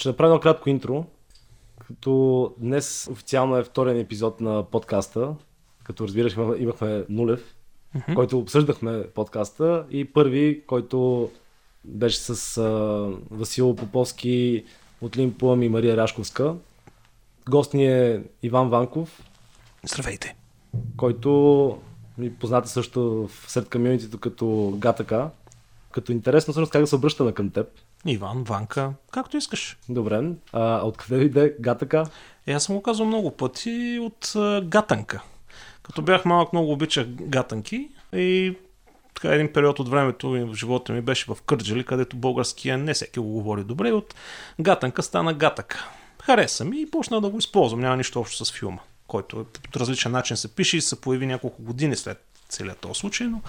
Ще направя едно кратко интро, като днес официално е втория епизод на подкаста, като разбираш имахме нулев, mm-hmm. който обсъждахме подкаста и първи, който беше с а, Васил Поповски от Лимпуам и Мария Рашковска. Гост ни е Иван Ванков. Здравейте! Който ми позната също сред комьюнитито като Гатака. Като интересно всъщност как да се обръщаме към теб. Иван, Ванка, както искаш. Добре. А откъде иде Гатака? Е, аз съм го казал много пъти от а, Гатанка. Като бях малък, много обичах гатанки и така един период от времето в живота ми беше в Кърджали, където българския не всеки го говори добре. От гатанка стана гатъка. Хареса ми и почна да го използвам. Няма нищо общо с филма, който по различен начин се пише и се появи няколко години след целият този случай, но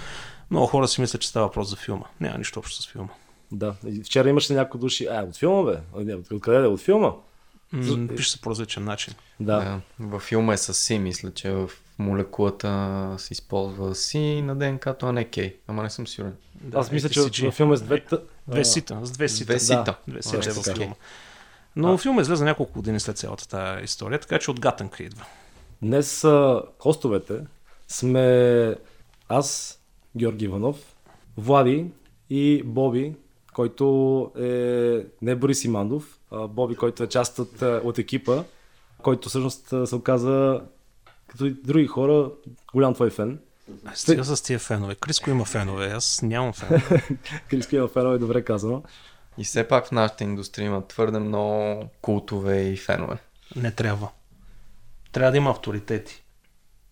много хора си мислят, че става въпрос за филма. Няма нищо общо с филма. Да. И вчера имаше някои души. А, от филма, бе? Откъде е? От филма? М- пише се по различен начин. Да. да. Във филма е с Си, мисля, че в молекулата се използва Си на ДНК-то, а не Кей. Ама не съм сигурен. Да, Аз мисля, че във филма е с две... Две сита. С две сита. Две сита. Да. Две сита е във филма. Но а. филма излезе няколко години след цялата тази история, така че от Гатънка идва. Днес а, хостовете сме аз, Георги Иванов, Влади и Боби, който е не Борис Имандов, а Боби, който е част от, от екипа, който всъщност се оказа като и други хора, голям твой фен. Стига с тия фенове. Криско има фенове, аз нямам фенове. Криско има фенове, добре казано. И все пак в нашата индустрия има твърде много култове и фенове. Не трябва. Трябва да има авторитети.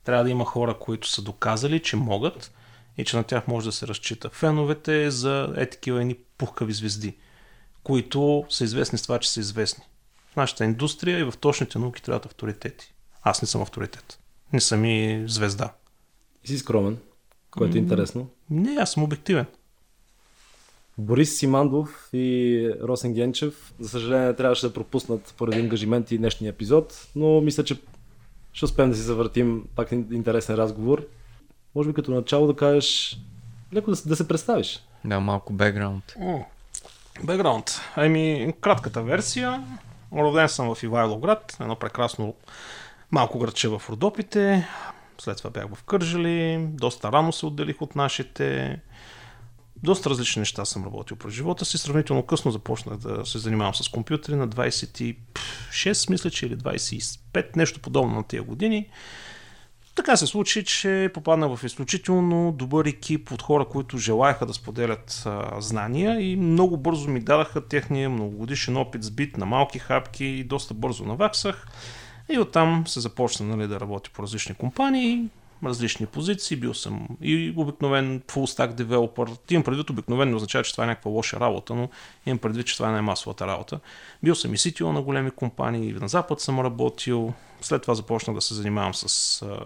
Трябва да има хора, които са доказали, че могат и че на тях може да се разчита. Феновете за е такива едни пухкави звезди, които са известни с това, че са известни. В нашата индустрия и в точните науки трябват авторитети. Аз не съм авторитет. Не съм и звезда. И си скромен, което е интересно. Не, аз съм обективен. Борис Симандов и Росен Генчев, за съжаление, трябваше да пропуснат поради ангажименти днешния епизод, но мисля, че ще успеем да си завъртим пак интересен разговор. Може би като начало да кажеш, леко да, да се представиш. Да, малко бекграунд. Бекграунд. Ами, кратката версия. Роден съм в Ивайловград, едно прекрасно малко градче в Родопите. След това бях в Кържали. Доста рано се отделих от нашите. Доста различни неща съм работил през живота си. Сравнително късно започнах да се занимавам с компютри на 26, мисля, че или 25, нещо подобно на тия години. Така се случи, че попаднах в изключително добър екип от хора, които желаяха да споделят а, знания и много бързо ми дадаха техния многогодишен опит с бит на малки хапки и доста бързо наваксах. И оттам се започна нали, да работи по различни компании, различни позиции. Бил съм и обикновен full stack девелопър. Имам предвид обикновено означава, че това е някаква лоша работа, но имам предвид, че това е най-масовата работа. Бил съм и CTO на големи компании, на Запад съм работил. След това започнах да се занимавам с а,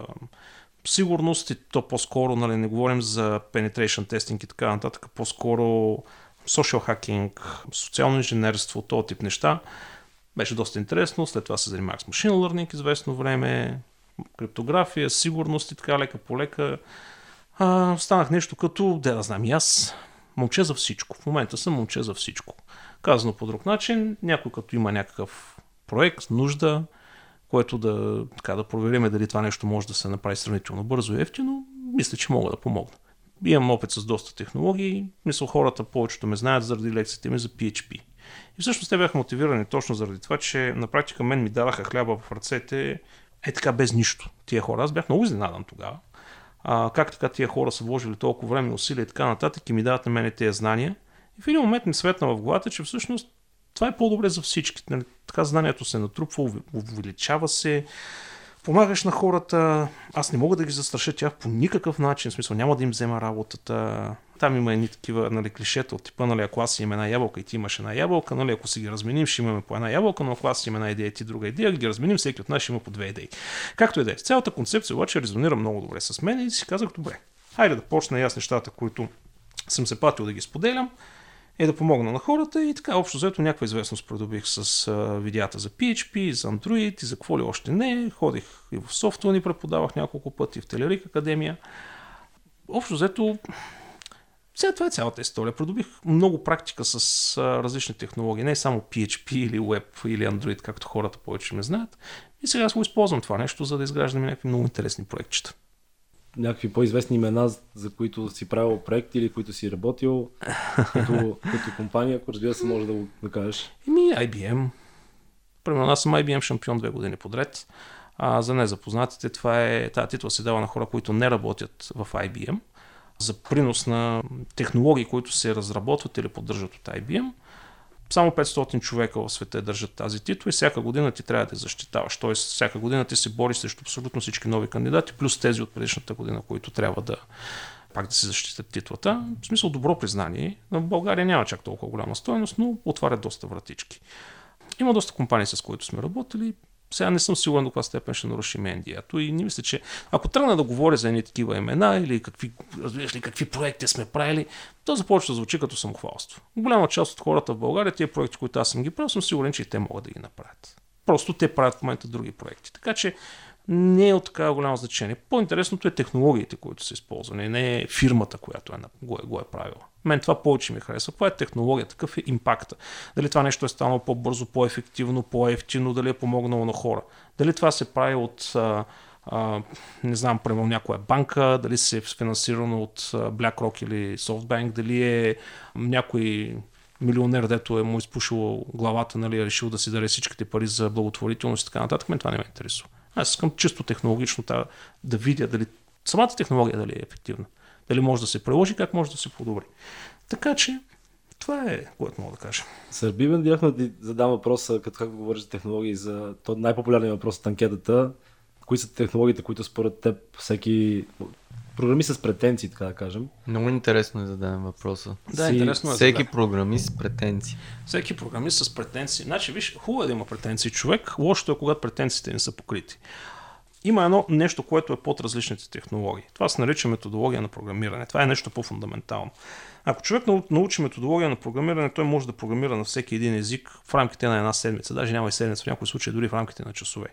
сигурност и то по-скоро, нали, не говорим за penetration testing и така нататък, по-скоро social hacking, социално инженерство, този тип неща. Беше доста интересно. След това се занимавах с машин learning известно време, криптография, сигурност и така лека по лека. А, станах нещо като, де да знам и аз, момче за всичко. В момента съм момче за всичко. Казано по друг начин, някой като има някакъв проект, нужда, което да, така, да провериме дали това нещо може да се направи сравнително бързо и ефтино, мисля, че мога да помогна. Имам опит с доста технологии, мисля хората повечето ме знаят заради лекциите ми за PHP. И всъщност те бяха мотивирани точно заради това, че на практика мен ми даваха хляба в ръцете е така без нищо. Тия хора, аз бях много изненадан тогава. А, как така тия хора са вложили толкова време, усилия и така нататък и ми дават на мене тези знания. И в един момент ми светна в главата, че всъщност това е по-добре за всички. Нали, така знанието се натрупва, увеличава се, помагаш на хората. Аз не мога да ги застраша тях по никакъв начин. В смисъл, няма да им взема работата. Там има едни такива нали, клишета от типа, нали, ако аз имам една ябълка и ти имаш една ябълка, нали, ако си ги разменим, ще имаме по една ябълка, но ако аз имам една идея и ти друга идея, ги разменим, всеки от нас ще има по две идеи. Както и да е. Цялата концепция обаче резонира много добре с мен и си казах, добре, хайде да почна и аз нещата, които съм се патил да ги споделям е да помогна на хората и така общо взето някаква известност придобих с а, видеята за PHP, за Android и за какво ли още не. Ходих и в софтуер ни преподавах няколко пъти в Телерик Академия. Общо взето Сега това е цялата история. Продобих много практика с а, различни технологии, не само PHP или Web или Android, както хората повече ме знаят. И сега аз го използвам това нещо, за да изграждаме някакви много интересни проектчета. Някакви по-известни имена, за които си правил проект или които си работил като, като компания, ако разбира се може да го да кажеш. Еми, IBM. Примерно аз съм IBM шампион две години подред. А за незапознатите, това е, тази титла се дава на хора, които не работят в IBM за принос на технологии, които се разработват или поддържат от IBM. Само 500 човека в света държат тази титла и всяка година ти трябва да я защитаваш. Тоест, всяка година ти се бориш срещу абсолютно всички нови кандидати, плюс тези от предишната година, които трябва да пак да си защитят титлата. В смисъл добро признание. В България няма чак толкова голяма стоеност, но отварят доста вратички. Има доста компании, с които сме работили. Сега не съм сигурен до каква степен ще нарушим NDA-то и не мисля, че ако тръгна да говоря за едни такива имена или какви, разбираш ли, какви проекти сме правили, то започва да звучи като самохвалство. Голяма част от хората в България, тия проекти, които аз съм ги правил, съм сигурен, че и те могат да ги направят. Просто те правят в момента други проекти. Така че не е от такава голямо значение. По-интересното е технологиите, които са използвани, не е фирмата, която е, го, е, го е правила. Мен това повече ми харесва. Каква е технология? Такъв е импакта. Дали това нещо е станало по-бързо, по-ефективно, по-ефтино, дали е помогнало на хора. Дали това се прави от а, а, не знам, примерно някоя банка, дали се е финансирано от BlackRock или SoftBank, дали е някой милионер, дето е му изпушило главата, нали, е решил да си даде всичките пари за благотворителност и така нататък, мен това не ме интересува. Аз искам чисто технологично да, да видя дали самата технология дали е ефективна. Дали може да се приложи, как може да се подобри. Така че, това е, което мога да кажа. Сърбивен директно да ти задам въпроса, като как говориш за технологии, за то най-популярният въпрос от анкетата. Кои са технологиите, които според теб всеки програмист с претенции, така да кажем. Много интересно е да зададем въпроса. Да, си, интересно е. Всеки да. програмист с претенции. Всеки програмист с претенции. Значи, виж, хубаво е да има претенции човек, лошото е когато претенциите не са покрити. Има едно нещо, което е под различните технологии. Това се нарича методология на програмиране. Това е нещо по-фундаментално. Ако човек научи методология на програмиране, той може да програмира на всеки един език в рамките на една седмица. Даже няма и седмица, в някои случаи дори в рамките на часове.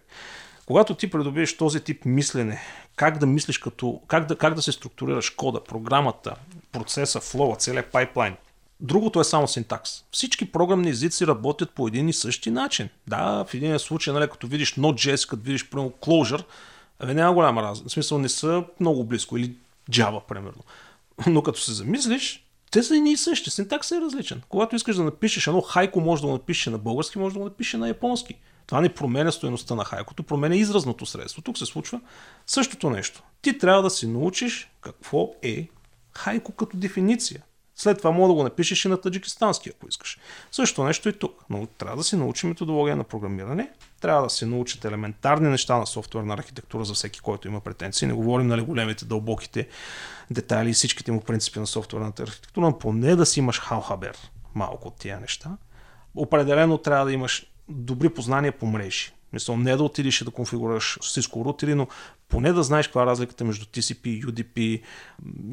Когато ти придобиеш този тип мислене, как да мислиш като, как да, как да се структурираш кода, програмата, процеса, флоу, целият пайплайн, Другото е само синтакс. Всички програмни езици работят по един и същи начин. Да, в един случай, нали, като видиш Node.js, като видиш, примерно, Clojure, няма голяма разлика. В смисъл не са много близко. Или Java, примерно. Но като се замислиш, те са и същи. Синтакс е различен. Когато искаш да напишеш едно хайко, може да го напишеш на български, може да го напишеш на японски. Това не променя стоеността на хайкото, променя изразното средство. Тук се случва същото нещо. Ти трябва да си научиш какво е хайко като дефиниция. След това мога да го напишеш и на таджикистански, ако искаш. Също нещо и тук. Но трябва да си научи методология на програмиране, трябва да се научат елементарни неща на софтуерна архитектура за всеки, който има претенции. Не говорим нали, големите, дълбоките детайли и всичките му принципи на софтуерната архитектура, но поне да си имаш халхабер малко от тия неща. Определено трябва да имаш добри познания по мрежи. Мисля, не да отидеш и да конфигурираш Cisco рутери, но поне да знаеш каква е разликата между TCP, UDP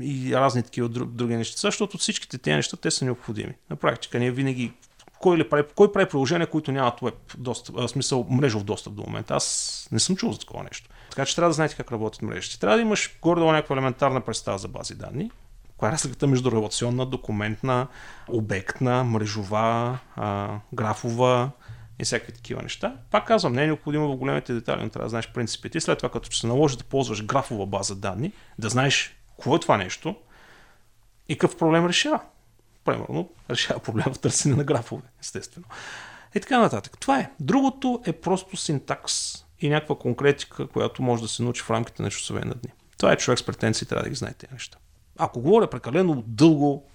и разни такива други неща, защото всичките тези неща те са необходими. На практика ние винаги кой, ли прави, кой прави приложения, които нямат веб достъп, в смисъл мрежов достъп до момента. Аз не съм чул за такова нещо. Така че трябва да знаете как работят мрежите. Трябва да имаш горе-долу някаква елементарна представа за бази данни. Коя е разликата между релационна, документна, обектна, мрежова, а, графова, и всякакви такива неща. Пак казвам, не е необходимо в големите детайли, но трябва да знаеш принципите. След това, като се наложи да ползваш графова база данни, да знаеш какво е това нещо и какъв проблем решава. Примерно, решава проблема в търсене на графове, естествено. И така нататък. Това е. Другото е просто синтакс и някаква конкретика, която може да се научи в рамките на часове на дни. Това е човек с претенции, трябва да ги знае тези неща. Ако говоря прекалено дълго,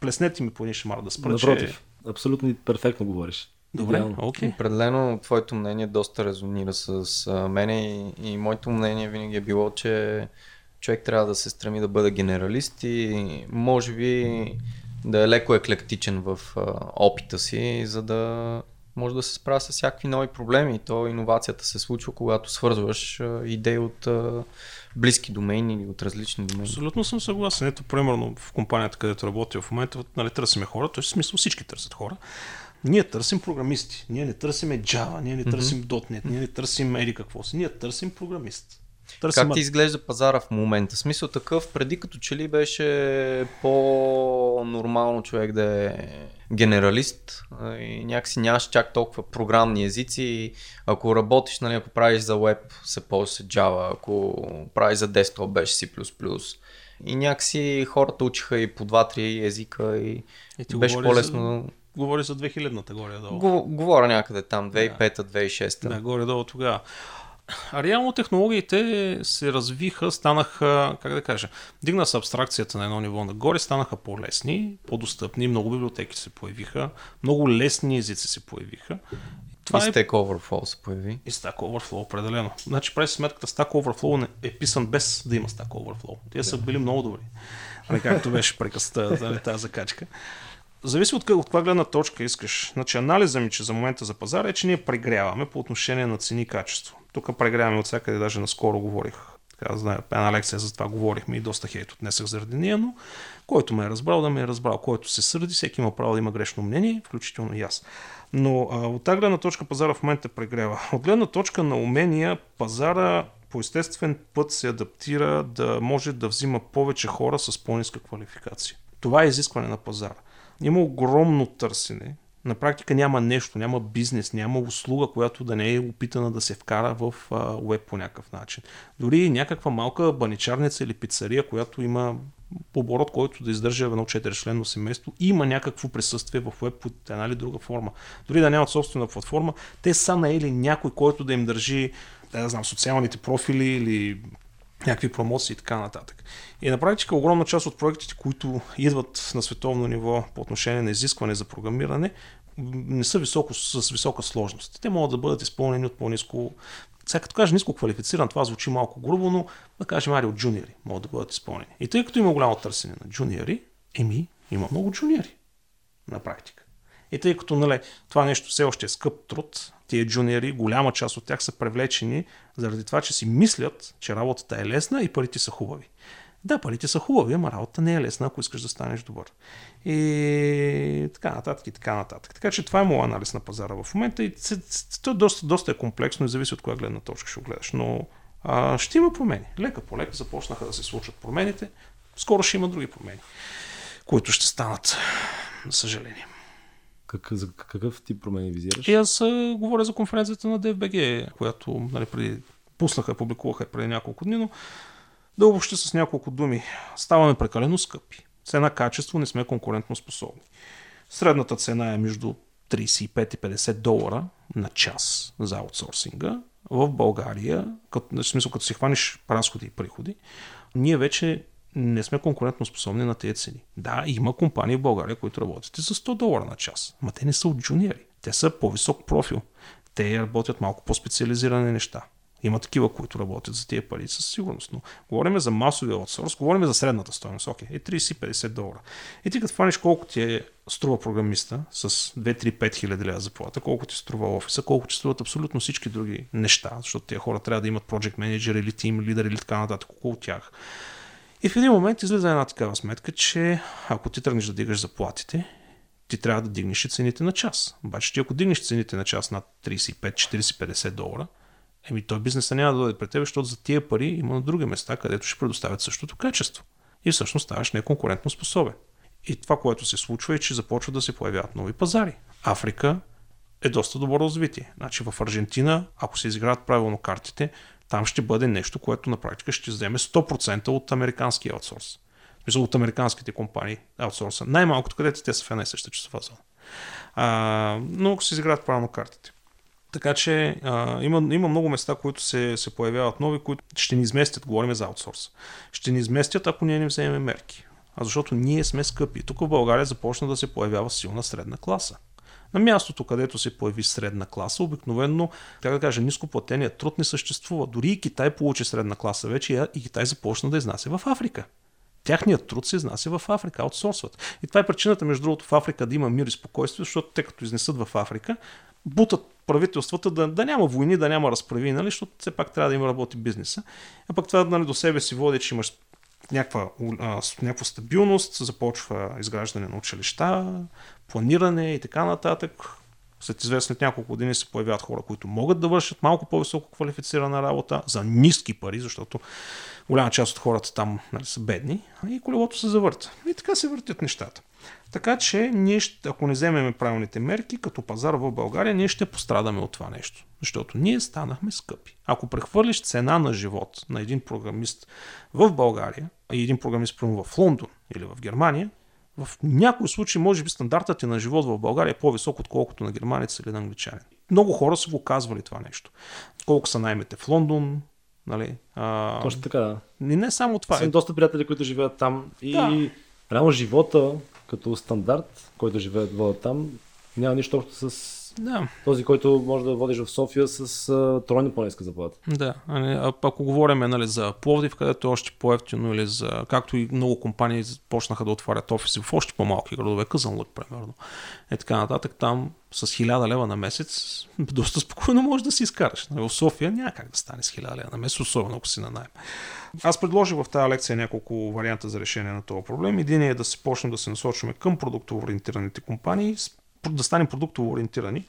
плеснете ми по един шамар да спра, Напротив, че... абсолютно перфектно говориш. Добре, окей. Okay. Определено твоето мнение доста резонира с мене и, и моето мнение винаги е било, че човек трябва да се стреми да бъде генералист и може би да е леко еклектичен в а, опита си, за да може да се справя с всякакви нови проблеми. И то иновацията се случва, когато свързваш а, идеи от а, близки домени или от различни домени. Абсолютно съм съгласен. Ето, примерно в компанията, където работя в момента, нали, търсиме хора, т.е. в смисъл всички търсят хора. Ние търсим програмисти. Ние не търсиме Java, ние не търсим mm-hmm. .NET, ние не търсим еди какво си. Ние търсим програмист. Търсим... Как ти изглежда пазара в момента? Смисъл такъв, преди като че ли беше по-нормално човек да е генералист и някакси нямаш чак толкова програмни езици. Ако работиш, нали, ако правиш за веб, се ползва Java, ако правиш за десктоп, беше C++. И някакси хората учиха и по 2-3 езика и, и беше по-лесно. За... Говори за 2000-та горе-долу. Говоря някъде там, 2005-та, 2006-та. Да, горе-долу тогава. А реално технологиите се развиха, станаха, как да кажа, дигна се абстракцията на едно ниво нагоре, станаха по-лесни, по-достъпни, много библиотеки се появиха, много лесни езици се появиха. Това и Stack Overflow се появи. И Stack Overflow, определено. Значи, прави сметката, Stack Overflow е писан без да има Stack Overflow. Те да. са били много добри. Ами, както беше прекъста нали, тази закачка. Зависи от, от каква гледна точка искаш. Значи анализа ми, че за момента за пазара е, че ние прегряваме по отношение на цени и качество. Тук прегряваме от всякъде, даже наскоро говорих. Така, знае, една лекция за това говорихме и доста хейт отнесах заради нея, но който ме е разбрал, да ме е разбрал. Който се сърди, всеки има право да има грешно мнение, включително и аз. Но а, от тази гледна точка пазара в момента прегрява. От гледна точка на умения, пазара по естествен път се адаптира да може да взима повече хора с по-ниска квалификация. Това е изискване на пазара. Има огромно търсене. На практика няма нещо, няма бизнес, няма услуга, която да не е опитана да се вкара в веб по някакъв начин. Дори някаква малка баничарница или пицария, която има оборот, който да издържа едно 4 членно семейство, има някакво присъствие в веб под една или друга форма. Дори да нямат собствена платформа, те са наели някой, който да им държи да знам, социалните профили или някакви промоции и така нататък. И на практика огромна част от проектите, които идват на световно ниво по отношение на изискване за програмиране, не са високо, с висока сложност. Те могат да бъдат изпълнени от по-низко сега като кажа ниско квалифициран, това звучи малко грубо, но да кажем ари от джуниори могат да бъдат изпълнени. И тъй като има голямо търсене на джуниори, еми, има много джуниори на практика. И тъй като нали, това нещо все още е скъп труд, тия джуниори, голяма част от тях са привлечени заради това, че си мислят, че работата е лесна и парите са хубави. Да, парите са хубави, ама работа не е лесна, ако искаш да станеш добър. И така нататък, и така нататък. Така че това е моят анализ на пазара в момента и то доста, доста е комплексно и зависи от коя гледна точка ще гледаш. Но а, ще има промени. Лека по лека започнаха да се случват промените. Скоро ще има други промени, които ще станат, за съжаление. Как, за какъв тип промени визираш? И аз говоря за конференцията на DFBG, която нали, преди, пуснаха, публикуваха преди няколко дни, но да обобща с няколко думи. Ставаме прекалено скъпи. Цена качество не сме конкурентно способни. Средната цена е между 35 и 50 долара на час за аутсорсинга. В България, като, в смисъл като си хванеш разходи и приходи, ние вече не сме конкурентно способни на тези цени. Да, има компании в България, които работят и за 100 долара на час, но те не са от джуниори. Те са по-висок профил. Те работят малко по-специализирани неща. Има такива, които работят за тия пари със сигурност. Но говорим за масови аутсорс, говорим за средната стоеност. Окей, е 30-50 долара. И ти като фаниш колко ти е струва програмиста с 2-3-5 хиляди лева заплата, колко ти струва офиса, колко ти струват абсолютно всички други неща, защото тези хора трябва да имат project manager или team лидер или така нататък около тях. И в един момент излиза една такава сметка, че ако ти тръгнеш да дигаш заплатите, ти трябва да дигнеш и цените на час. Обаче ти ако дигнеш цените на час над 35, 40, 50 долара, еми той бизнеса няма да дойде пред теб, защото за тия пари има на други места, където ще предоставят същото качество. И всъщност ставаш неконкурентно способен. И това, което се случва е, че започват да се появяват нови пазари. Африка е доста добро развитие. Значи в Аржентина, ако се изиграят правилно картите, там ще бъде нещо, което на практика ще вземе 100% от американския аутсорс. Мисля, от американските компании аутсорса. Най-малкото, където те са в една и съща часова зона. А, но ако се изиграят правилно картите. Така че а, има, има много места, които се, се появяват нови, които ще ни изместят, говорим за аутсорс. Ще ни изместят, ако ние не вземем мерки. А защото ние сме скъпи. Тук в България започна да се появява силна средна класа. На мястото, където се появи средна класа, обикновено, как да кажа, нископлатеният труд не съществува. Дори и Китай получи средна класа вече и Китай започна да изнася в Африка. Тяхният труд се изнася в Африка, аутсорсват. И това е причината, между другото, в Африка да има мир и спокойствие, защото те като изнесат в Африка, бутат правителствата да, да няма войни, да няма разправи, нали, защото все пак трябва да има работи бизнеса. А пък това нали, до себе си води, че имаш някаква, а, някаква стабилност, започва изграждане на училища, планиране и така нататък. След известни няколко години се появяват хора, които могат да вършат малко по-високо квалифицирана работа за ниски пари, защото голяма част от хората там нали, са бедни и колелото се завърта. И така се въртят нещата. Така че, ние ако не вземем правилните мерки, като пазар в България, ние ще пострадаме от това нещо. Защото ние станахме скъпи. Ако прехвърлиш цена на живот на един програмист в България и един програмист в Лондон или в Германия, в някои случаи, може би, стандартът е на живот в България е по-висок, отколкото на германец или на англичанин. Много хора са го казвали това нещо. Колко са наймете в Лондон, Нали? А, Точно така, да. И не само това. Съм е... доста приятели, които живеят там и да. реално живота като стандарт, който живеят там, няма нищо общо с да. Този, който може да водиш в София с uh, тройно по-ниска заплата. Да. А, ако говорим нали, за Пловдив, където е още по-ефтино или за... Както и много компании почнаха да отварят офиси в още по-малки градове, Къзанлък, примерно. Е така нататък, там с 1000 лева на месец доста спокойно можеш да си изкараш. Нали, в София няма как да стане с 1000 лева на месец, особено ако си на найем. Аз предложих в тази лекция няколко варианта за решение на този проблем. Един е да се почнем да се насочваме към продуктово ориентираните компании да станем продуктово ориентирани.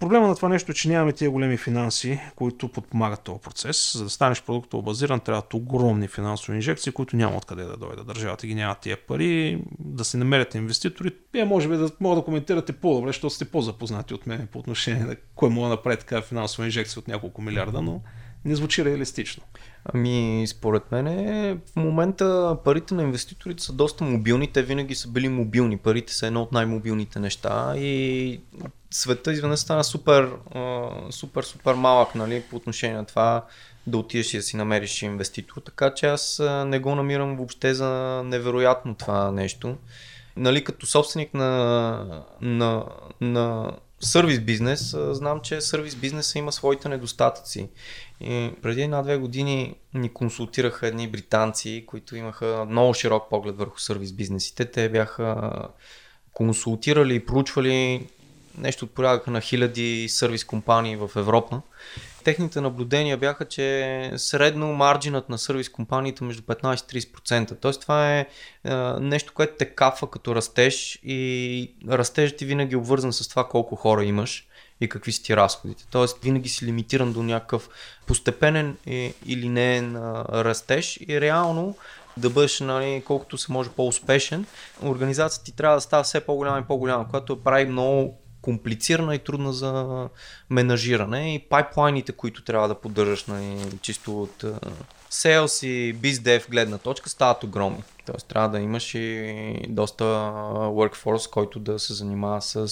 Проблема на това нещо е, че нямаме тия големи финанси, които подпомагат този процес. За да станеш продуктово базиран, трябват огромни финансови инжекции, които няма откъде да дойдат. Държавата ги няма тия пари, да се намерят инвеститори. Вие може би да мога да коментирате по-добре, защото сте по-запознати от мен по отношение на кой мога да направи така финансова инжекция от няколко милиарда, но не звучи реалистично. Ами, според мен в момента парите на инвеститорите са доста мобилни. Те винаги са били мобилни. Парите са едно от най-мобилните неща и света изведнъж стана супер, супер, супер малък нали, по отношение на това да отидеш и да си намериш инвеститор. Така че аз не го намирам въобще за невероятно това нещо. Нали, като собственик на, на, на сервис бизнес, знам, че сервис бизнеса има своите недостатъци. И преди една-две години ни консултираха едни британци, които имаха много широк поглед върху сервис бизнесите. Те бяха консултирали и проучвали нещо от порядъка на хиляди сервис компании в Европа. Техните наблюдения бяха, че средно марджинът на сервис компаниите между 15 и 30%. Тоест това е, е нещо, което те кафа като растеж и растежът ти винаги е обвързан с това колко хора имаш и какви са ти разходите. Тоест винаги си лимитиран до някакъв постепенен или не растеж и реално да бъдеш нали, колкото се може по-успешен, организацията ти трябва да става все по-голяма и по-голяма, която прави много комплицирана и трудна за менажиране и пайплайните, които трябва да поддържаш нали, чисто от sales и BizDev гледна точка стават огромни. Тоест трябва да имаш и доста workforce, който да се занимава с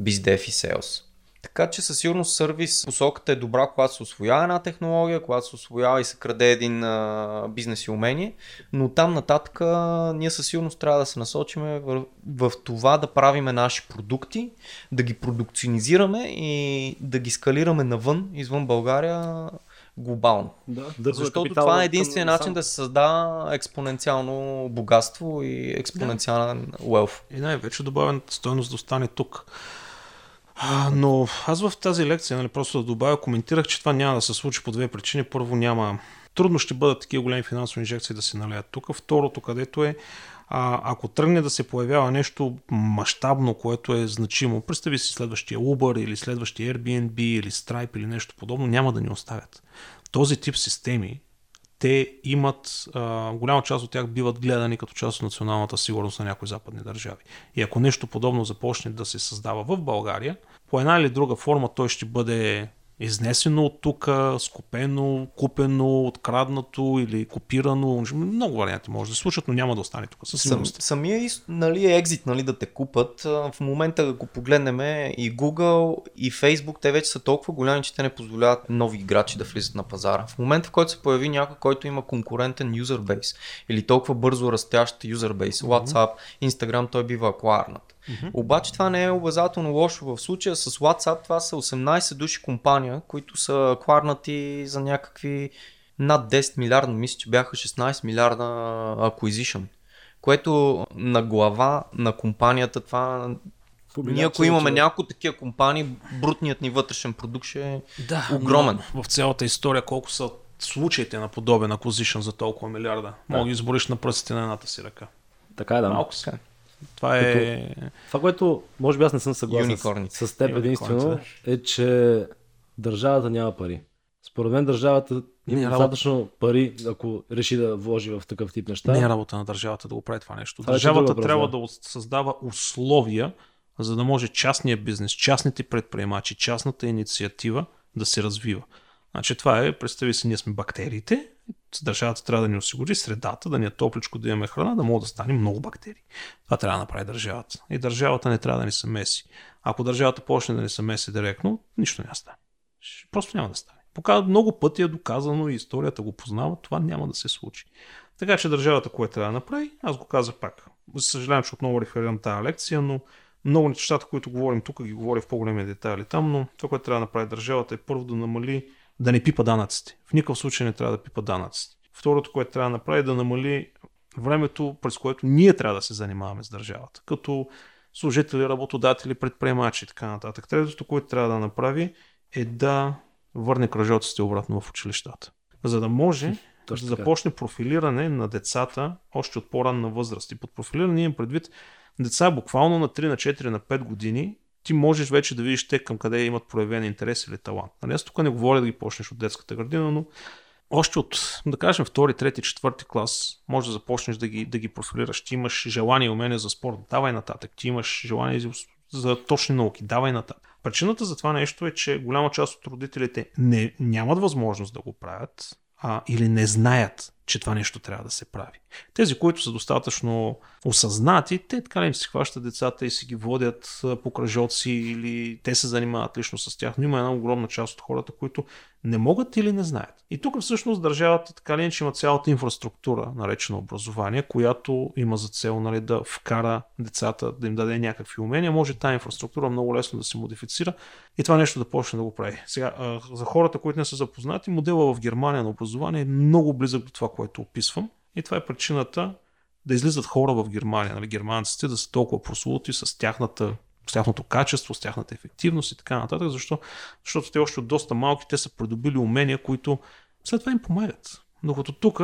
BizDev и Sales. Така че със сигурност сервис посоката е добра, когато се освоява една технология, когато се освоява и се краде един а, бизнес и умение, но там нататък а, ние със сигурност трябва да се насочиме в, в това да правиме наши продукти, да ги продукционизираме и да ги скалираме навън, извън България, глобално. Да, да Защото това е единствения начин сам. да се създава експоненциално богатство и експоненциален да. wealth. И най-вече добавената стоеност да остане тук. Но аз в тази лекция, нали, просто да добавя, коментирах, че това няма да се случи по две причини. Първо, няма. Трудно ще бъдат такива големи финансови инжекции да се налеят тук. Второто, където е, а, ако тръгне да се появява нещо мащабно, което е значимо, представи си следващия Uber или следващия Airbnb или Stripe или нещо подобно, няма да ни оставят. Този тип системи те имат, а, голяма част от тях биват гледани като част от националната сигурност на някои западни държави. И ако нещо подобно започне да се създава в България, по една или друга форма той ще бъде изнесено от тук, скупено, купено, откраднато или копирано. Много варианти може да се случат, но няма да остане тук. Със Сам, самия нали, екзит нали, да те купат, в момента ако погледнем и Google и Facebook, те вече са толкова голями, че те не позволяват нови играчи да влизат на пазара. В момента, в който се появи някой, който има конкурентен юзербейс или толкова бързо растящ юзербейс, WhatsApp, Instagram, той бива акварнат. Mm-hmm. Обаче това не е обязателно лошо. В случая с WhatsApp това са 18 души компания, които са кларнати за някакви над 10 милиарда, мисля, че бяха 16 милиарда acquisition. Което на глава на компанията това ние ако имаме няколко такива компании, брутният ни вътрешен продукт ще е да, огромен. В цялата история колко са случаите на подобен acquisition за толкова милиарда. Да. Мога да избориш на пръстите на едната си ръка. Така е, да. Малко са. Това е... Това, което може би аз не съм съгласен с, с теб единствено, е, че държавата няма пари. Според мен държавата Не, има работа- достатъчно пари, ако реши да вложи в такъв тип неща. Не е работа на държавата да го прави това нещо. Това е държавата въпрос, трябва да. създава условия, за да може частния бизнес, частните предприемачи, частната инициатива да се развива. Значи това е, представи си, ние сме бактериите, държавата трябва да ни осигури средата, да ни е топличко, да имаме храна, да могат да станем много бактерии. Това трябва да направи държавата. И държавата не трябва да ни се меси. Ако държавата почне да ни се меси директно, нищо няма да стане. Просто няма да стане. Показва много пъти е доказано и историята го познава, това няма да се случи. Така че държавата, което трябва да направи, аз го казах пак. Съжалявам, че отново реферирам тази лекция, но много нещата, които говорим тук, ги говоря в по-големи детайли там, но това, което трябва да направи държавата е първо да намали, да не пипа данъците. В никакъв случай не трябва да пипа данъците. Второто, което трябва да направи е да намали времето, през което ние трябва да се занимаваме с държавата, като служители, работодатели, предприемачи и така нататък. Третото, което трябва да направи е да върне кръжоците обратно в училищата. За да може Точно да започне профилиране на децата още от по-ранна възраст. И под профилиране имам предвид деца буквално на 3, на 4, на 5 години. Ти можеш вече да видиш те към къде имат проявен интерес или талант. Нали, аз тук не говоря да ги почнеш от детската градина, но още от, да кажем, втори, трети, четвърти клас, може да започнеш да ги, да ги профилираш. Ти имаш желание и умение за спорт, давай нататък. Ти имаш желание за, точни науки, давай нататък. Причината за това нещо е, че голяма част от родителите не, нямат възможност да го правят а, или не знаят, че това нещо трябва да се прави. Тези, които са достатъчно осъзнати, те така ли си хващат децата и си ги водят по кръжоци или те се занимават лично с тях, но има една огромна част от хората, които не могат или не знаят. И тук всъщност държавата така ли иначе има цялата инфраструктура, наречена образование, която има за цел нали, да вкара децата, да им даде някакви умения. Може тази инфраструктура много лесно да се модифицира и това нещо да почне да го прави. Сега, за хората, които не са запознати, модела в Германия на образование е много близък до това, което описвам. И това е причината да излизат хора в Германия, нали, германците, да са толкова прослути с тяхната с тяхното качество, с тяхната ефективност и така нататък, защо? защото те още от доста малки те са придобили умения, които след това им помагат. Докато тук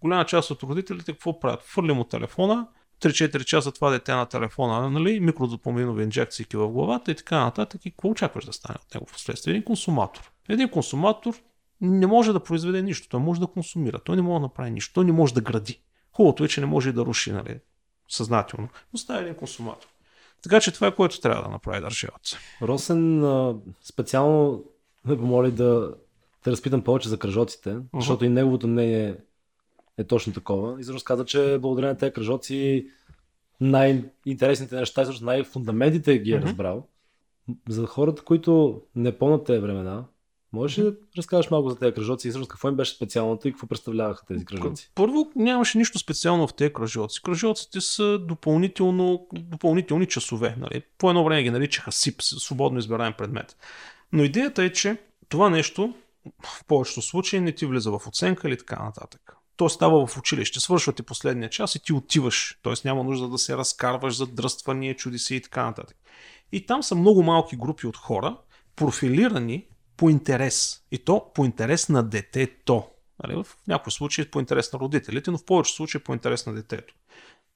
голяма част от родителите какво правят? Фърли му телефона, 3-4 часа това дете на телефона, нали, микродопаминови инжекции в главата и така нататък. И какво очакваш да стане от него в последствие? Един консуматор. Един консуматор не може да произведе нищо. Той може да консумира. Той не може да направи нищо. Той не може да гради. Хубавото е, че не може и да руши, нали, съзнателно. Но става един консуматор. Така че това е което трябва да направи държавата. Росен специално ме помоли да те разпитам повече за кръжоците, защото и неговото мнение е точно такова. И всъщност каза, че благодарение на тези кръжоци най-интересните неща, всъщност най-фундаментите ги е разбрал. За хората, които не помнят тези времена, можеш ли да разкажеш малко за тези кръжоци и всъщност какво им беше специалното и какво представляваха тези кръжоци? Първо, нямаше нищо специално в тези кръжоци. Кръжоците са допълнително, допълнителни часове. Нали? По едно време ги наричаха СИП, свободно избираем предмет. Но идеята е, че това нещо в повечето случаи не ти влиза в оценка или така нататък. То става в училище, свършва ти последния час и ти отиваш. Т.е. няма нужда да се разкарваш за дръствания, чуди се и така нататък. И там са много малки групи от хора, профилирани по интерес. И то по интерес на детето. Нали, в някои случаи по интерес на родителите, но в повечето случаи по интерес на детето.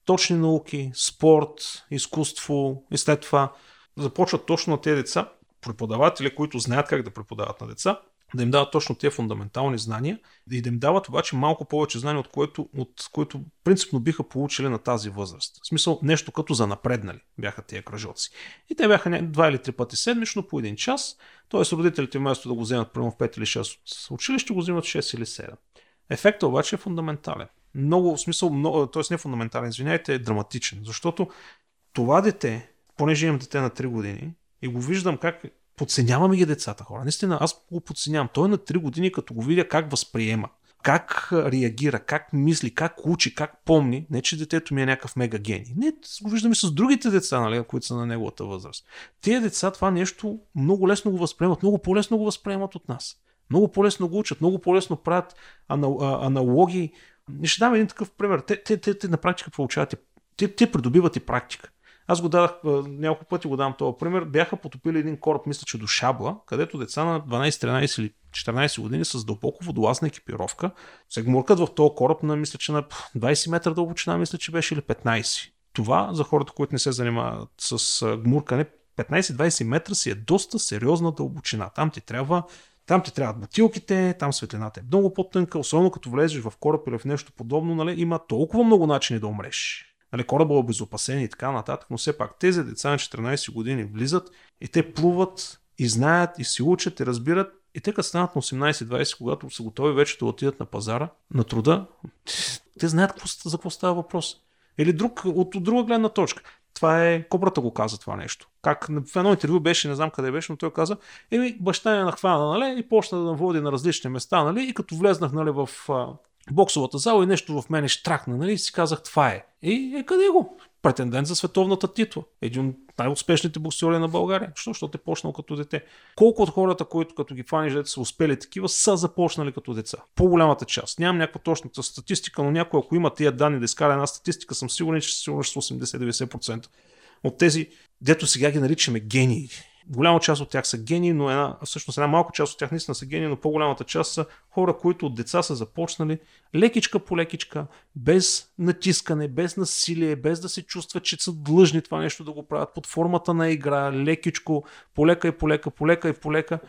Точни науки, спорт, изкуство и след това започват точно на тези деца, преподаватели, които знаят как да преподават на деца, да им дават точно тези фундаментални знания и да им дават обаче малко повече знания, от което, от което принципно биха получили на тази възраст. В смисъл нещо като за напреднали бяха тези кръжоци. И те бяха два или три пъти седмично по един час, т.е. родителите вместо да го вземат примерно в 5 или 6 от училище, го взимат 6 или 7. Ефектът обаче е фундаментален. Много, в смисъл, много, т.е. не фундаментален, извиняйте, е драматичен, защото това дете, понеже имам дете на 3 години и го виждам как подценяваме ги децата хора. Наистина, аз го подценявам. Той е на 3 години, като го видя как възприема, как реагира, как мисли, как учи, как помни. Не, че детето ми е някакъв мега гений. Не, го виждаме с другите деца, нали, които са на неговата възраст. Тия деца това нещо много лесно го възприемат, много по-лесно го възприемат от нас. Много по-лесно го учат, много по-лесно правят анал, аналогии. Ще дам един такъв пример. Те, те, те, те на практика получават, те, те придобиват и практика. Аз го дадах, няколко пъти го давам този пример. Бяха потопили един кораб, мисля, че до Шабла, където деца на 12, 13 или 14 години с дълбоко водолазна екипировка се гмуркат в този кораб на, мисля, че на 20 метра дълбочина, мисля, че беше или 15. това за хората, които не се занимават с гмуркане, 15-20 метра си е доста сериозна дълбочина. Там ти трябва там ти трябват бутилките, там светлината е много по-тънка, особено като влезеш в кораб или в нещо подобно, нали, има толкова много начини да умреш. Нали, кораба е обезопасен и така нататък, но все пак тези деца на 14 години влизат и те плуват и знаят и се учат и разбират и те като станат на 18-20, когато са готови вече да отидат на пазара, на труда, те знаят за какво става въпрос. Или друг, от, от друга гледна точка. Това е, Кобрата го каза това нещо. Как в едно интервю беше, не знам къде беше, но той каза, еми, баща е нахвана, нали, и почна да води на различни места, нали, и като влезнах, нали, в боксовата зала и нещо в мене штракна, нали, и си казах, това е. И е, къде го? Претендент за световната титла. Един от най-успешните боксери на България. Що? Защото е почнал като дете. Колко от хората, които като ги фаниш, са успели такива, са започнали като деца? По-голямата част. Нямам някаква точната статистика, но някой, ако има тия данни да изкара една статистика, съм сигурен, че сигурно ще 80-90% от тези, дето сега ги наричаме гении. Голяма част от тях са гении, но една, всъщност една малка част от тях наистина са гении, но по-голямата част са хора, които от деца са започнали лекичка по лекичка, без натискане, без насилие, без да се чувстват, че са длъжни това нещо да го правят под формата на игра, лекичко, полека и полека, полека и полека.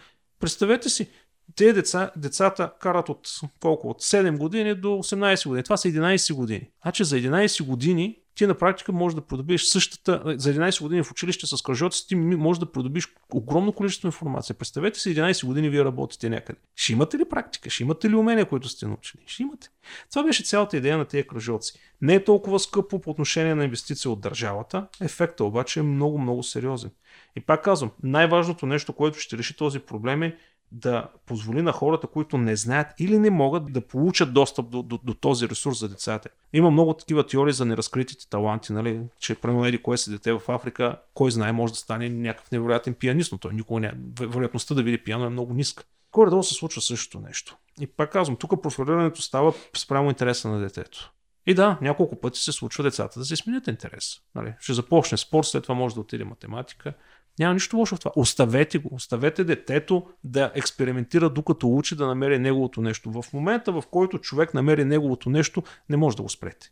Представете си, те деца, децата карат от колко? От 7 години до 18 години. Това са 11 години. Значи за 11 години ти на практика можеш да придобиеш същата, за 11 години в училище с кръжоци, ти можеш да придобиш огромно количество информация. Представете си 11 години вие работите някъде. Ще имате ли практика? Ще имате ли умения, които сте научили? Ще имате. Това беше цялата идея на тези кръжоци. Не е толкова скъпо по отношение на инвестиция от държавата, ефекта обаче е много, много сериозен. И пак казвам, най-важното нещо, което ще реши този проблем е да позволи на хората, които не знаят или не могат да получат достъп до, до, до този ресурс за децата. Има много такива теории за неразкритите таланти, нали? че примерно еди кое си дете в Африка, кой знае, може да стане някакъв невероятен пианист, но той никога не. Вероятността да види пиано е много ниска. Горе-долу се случва същото нещо. И пак казвам, тук профилирането става спрямо интереса на детето. И да, няколко пъти се случва децата да се сменят интерес. Нали? Ще започне спорт, след това може да отиде математика, няма нищо лошо в това. Оставете го. Оставете детето да експериментира докато учи да намери неговото нещо. В момента, в който човек намери неговото нещо, не може да го спрете.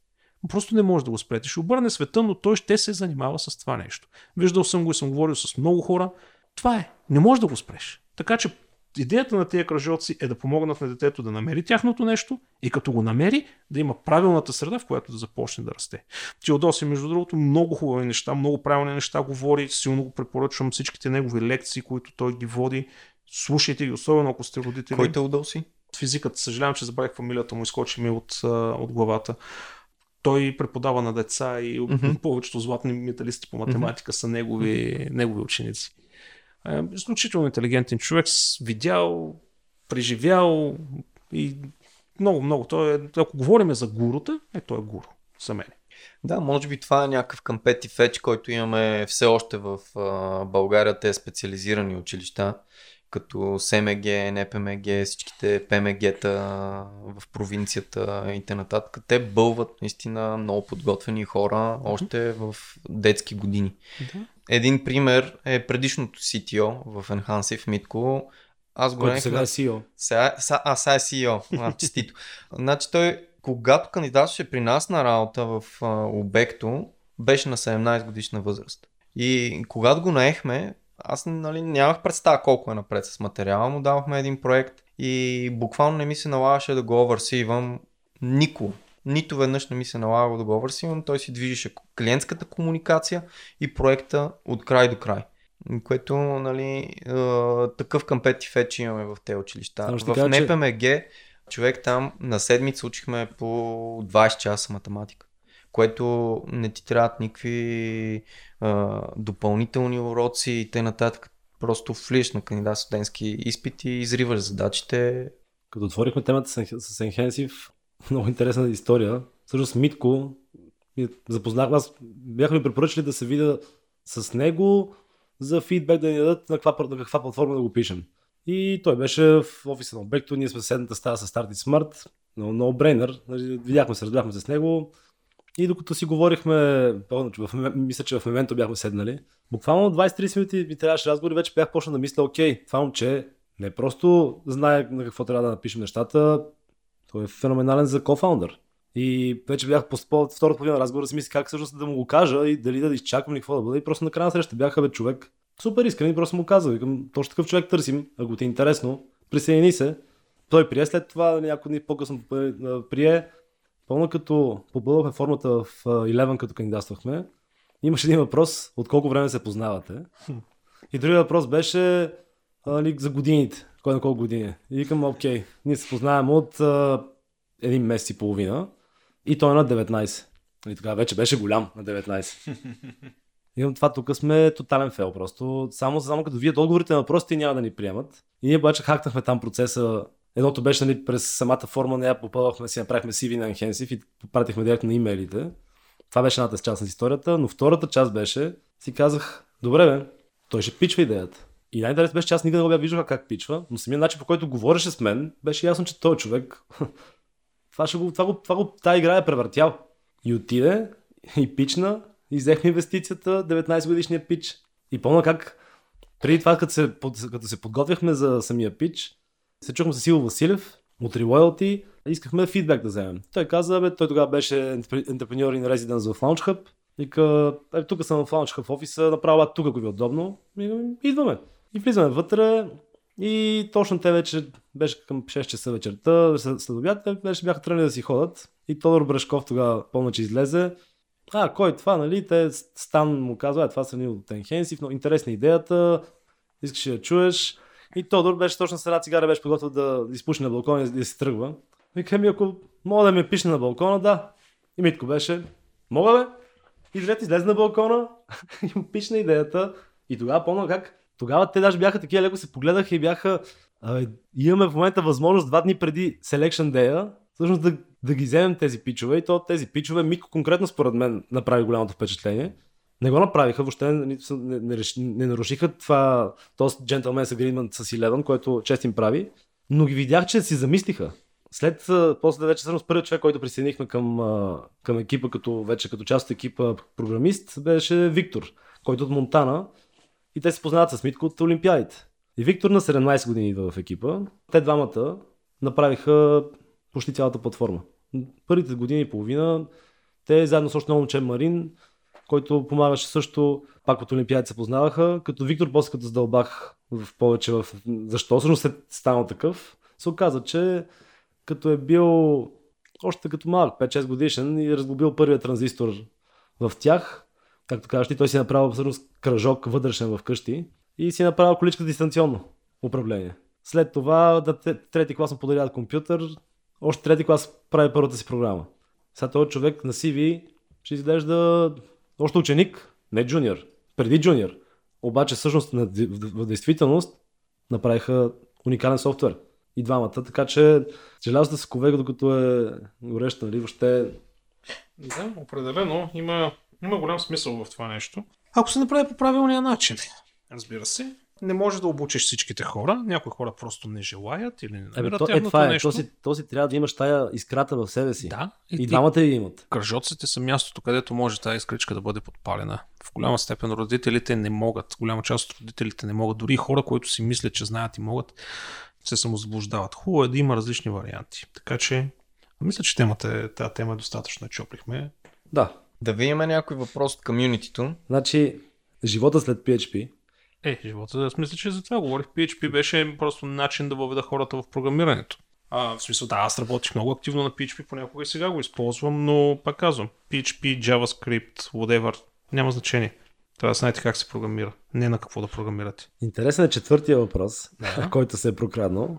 Просто не може да го спрете. Ще обърне света, но той ще се занимава с това нещо. Виждал съм го и съм говорил с много хора. Това е. Не може да го спреш. Така че идеята на тези кръжоци е да помогнат на детето да намери тяхното нещо и като го намери, да има правилната среда, в която да започне да расте. Теодоси, между другото, много хубави неща, много правилни неща говори, силно го препоръчвам всичките негови лекции, които той ги води. Слушайте ги, особено ако сте родители. Кой Теодоси? Физиката, съжалявам, че забравих фамилията му, изкочи ми от, от главата. Той преподава на деца и mm-hmm. повечето златни металисти по математика mm-hmm. са негови, негови ученици. Е, изключително интелигентен човек, видял, преживял и много, много. Той е, ако говорим за гурута, е той е гуру за мен. Да, може би това е някакъв компети феч, който имаме все още в България, те специализирани училища, като СМГ, НПМГ, всичките ПМГ-та в провинцията и т.н. Те бълват наистина много подготвени хора още в детски години. Да. Един пример е предишното CTO в Enhansive Митко. Аз го сега е CEO. Сега, а, сега е CEO. А, честито. значи той, когато кандидатстваше при нас на работа в а, обекто, беше на 17 годишна възраст. И когато го наехме, аз нали, нямах представа колко е напред с материала, му давахме един проект и буквално не ми се налагаше да го оверсивам никога. Нито веднъж не ми се налага да го оверсивам, той си движеше клиентската комуникация и проекта от край до край. Което, нали, такъв кампети феч имаме в тези училища. в кажа, НПМГ човек там на седмица учихме по 20 часа математика което не ти трябват никакви а, допълнителни уроци и т.н. Просто влиш на кандидат студентски изпити изриваш задачите. Като отворихме темата с, Enhensive, много интересна история. Всъщност Митко запознах, аз бяха ми препоръчали да се видя с него за фидбек да ни дадат на каква, на каква платформа да го пишем. И той беше в офиса на обекто, ние сме в седната стая с Start Smart, но no brainer, нали, видяхме се, разбрахме се с него и докато си говорихме, в, мисля, че в момента бяхме седнали, буквално 20-30 минути ми трябваше разговор и вече бях почнал да мисля, окей, това момче не просто знае на какво трябва да напишем нещата, той е феноменален за кофаундър. И вече бях по втората половина на разговора си мисли как всъщност да му го кажа и дали да изчакам или какво да бъде. И просто на края на среща бяха бе човек. Супер искрен и просто му казах. Викам, точно такъв човек търсим, ако ти е интересно. Присъедини се. Той прие след това, няколко дни по-късно прие. Пълно като попълвахме формата в Eleven, като кандидатствахме. Имаше един въпрос, от колко време се познавате. И другия въпрос беше а, нали, за годините. Кой на колко години. И викам, окей, ние се познаваме от а, един месец и половина. И той е на 19. И тогава вече беше голям на 19. И това тук сме тотален фейл просто. Само, само като вие отговорите на въпросите няма да ни приемат. И ние обаче хакнахме там процеса. Едното беше нали, през самата форма, нея попълвахме си, направихме CV на Enhensive и пратихме директно на имейлите. Това беше едната част на историята, но втората част беше, си казах, добре бе, той ще пичва идеята. И най-интересно беше, че аз никога не го бях виждал как пичва, но самият начин по който говореше с мен, беше ясно, че той човек това, ще го, това, го, това го, тази игра е превъртял. И отиде, и пична, и взехме инвестицията, 19 годишния пич. И помня как преди това, като се, като се подготвяхме за самия пич, се чухме с Иво Василев от Reloyalty, искахме фидбек да вземем. Той каза, бе, той тогава беше entrepreneur in residence в Launch Hub. Вика, е, тук съм в Launch Hub офиса, направо тук, ако ви е удобно. И, идваме. И влизаме вътре, и точно те вече беше към 6 часа вечерта, след обяд, вече бяха тръгнали да си ходят. И Тодор Брашков тогава помня, че излезе. А, кой е това, нали? Те Стан му казва, е, това са ни от Енхенсив, но интересна идеята, искаш да чуеш. И Тодор беше точно с една цигара, беше подготвил да изпуши на балкона и да си тръгва. Вика ми, ако мога да ме пишне на балкона, да. И Митко беше, мога бе. И двете излезе на балкона и му пишна идеята. И тогава помня как тогава те даже бяха такива, леко се погледаха и бяха Абе, имаме в момента възможност два дни преди Selection Day всъщност да, да ги вземем тези пичове и то тези пичове Мико конкретно според мен направи голямото впечатление. Не го направиха, въобще не, не, не, не нарушиха това, този Gentleman's Agreement с Eleven, което чест им прави, но ги видях, че си замислиха. След, после вече всъщност първият човек, който присъединихме към, към екипа, като, вече като част от екипа програмист, беше Виктор, който от Монтана и те се познават с Митко от Олимпиадите. И Виктор на 17 години идва в екипа. Те двамата направиха почти цялата платформа. Първите години и половина те заедно с още много момче Марин, който помагаше също, пак от Олимпиадите се познаваха, като Виктор после като задълбах в повече в защо всъщност е станал такъв, се оказа, че като е бил още като малък, 5-6 годишен и разглобил първия транзистор в тях, както кажеш ти, той си е направил всъщност кръжок вътрешен в къщи и си е направил количка дистанционно управление. След това да трети клас му подаряват компютър, още трети клас прави първата си програма. Сега този човек на CV ще изглежда още ученик, не джуниор, преди джуниор. Обаче всъщност в действителност направиха уникален софтуер. И двамата, така че желязо да се кове, докато е гореща, нали, въобще... Да, определено има има голям смисъл в това нещо. Ако се направи по правилния начин, разбира се, не може да обучиш всичките хора. Някои хора просто не желаят или не намират то, е, това е. нещо. То си, то си трябва да имаш тая искрата в себе си. Да. И, и двамата я имат. Кръжоците са мястото, където може тази искричка да бъде подпалена. В голяма степен родителите не могат. Голяма част от родителите не могат. Дори хора, които си мислят, че знаят и могат, се самозаблуждават. Хубаво е да има различни варианти. Така че, мисля, че темата е, тази тема е достатъчно чоплихме. Да, да ви има някой въпрос от комьюнитито. Значи, живота след PHP. Е, живота, аз мисля, че за това говорих. PHP беше просто начин да въведа хората в програмирането. А, в смисъл, да, аз работих много активно на PHP, понякога и сега го използвам, но пак казвам, PHP, JavaScript, whatever, няма значение. Трябва да знаете как се програмира, не на какво да програмирате. Интересен е четвъртия въпрос, да. който се е прокраднал,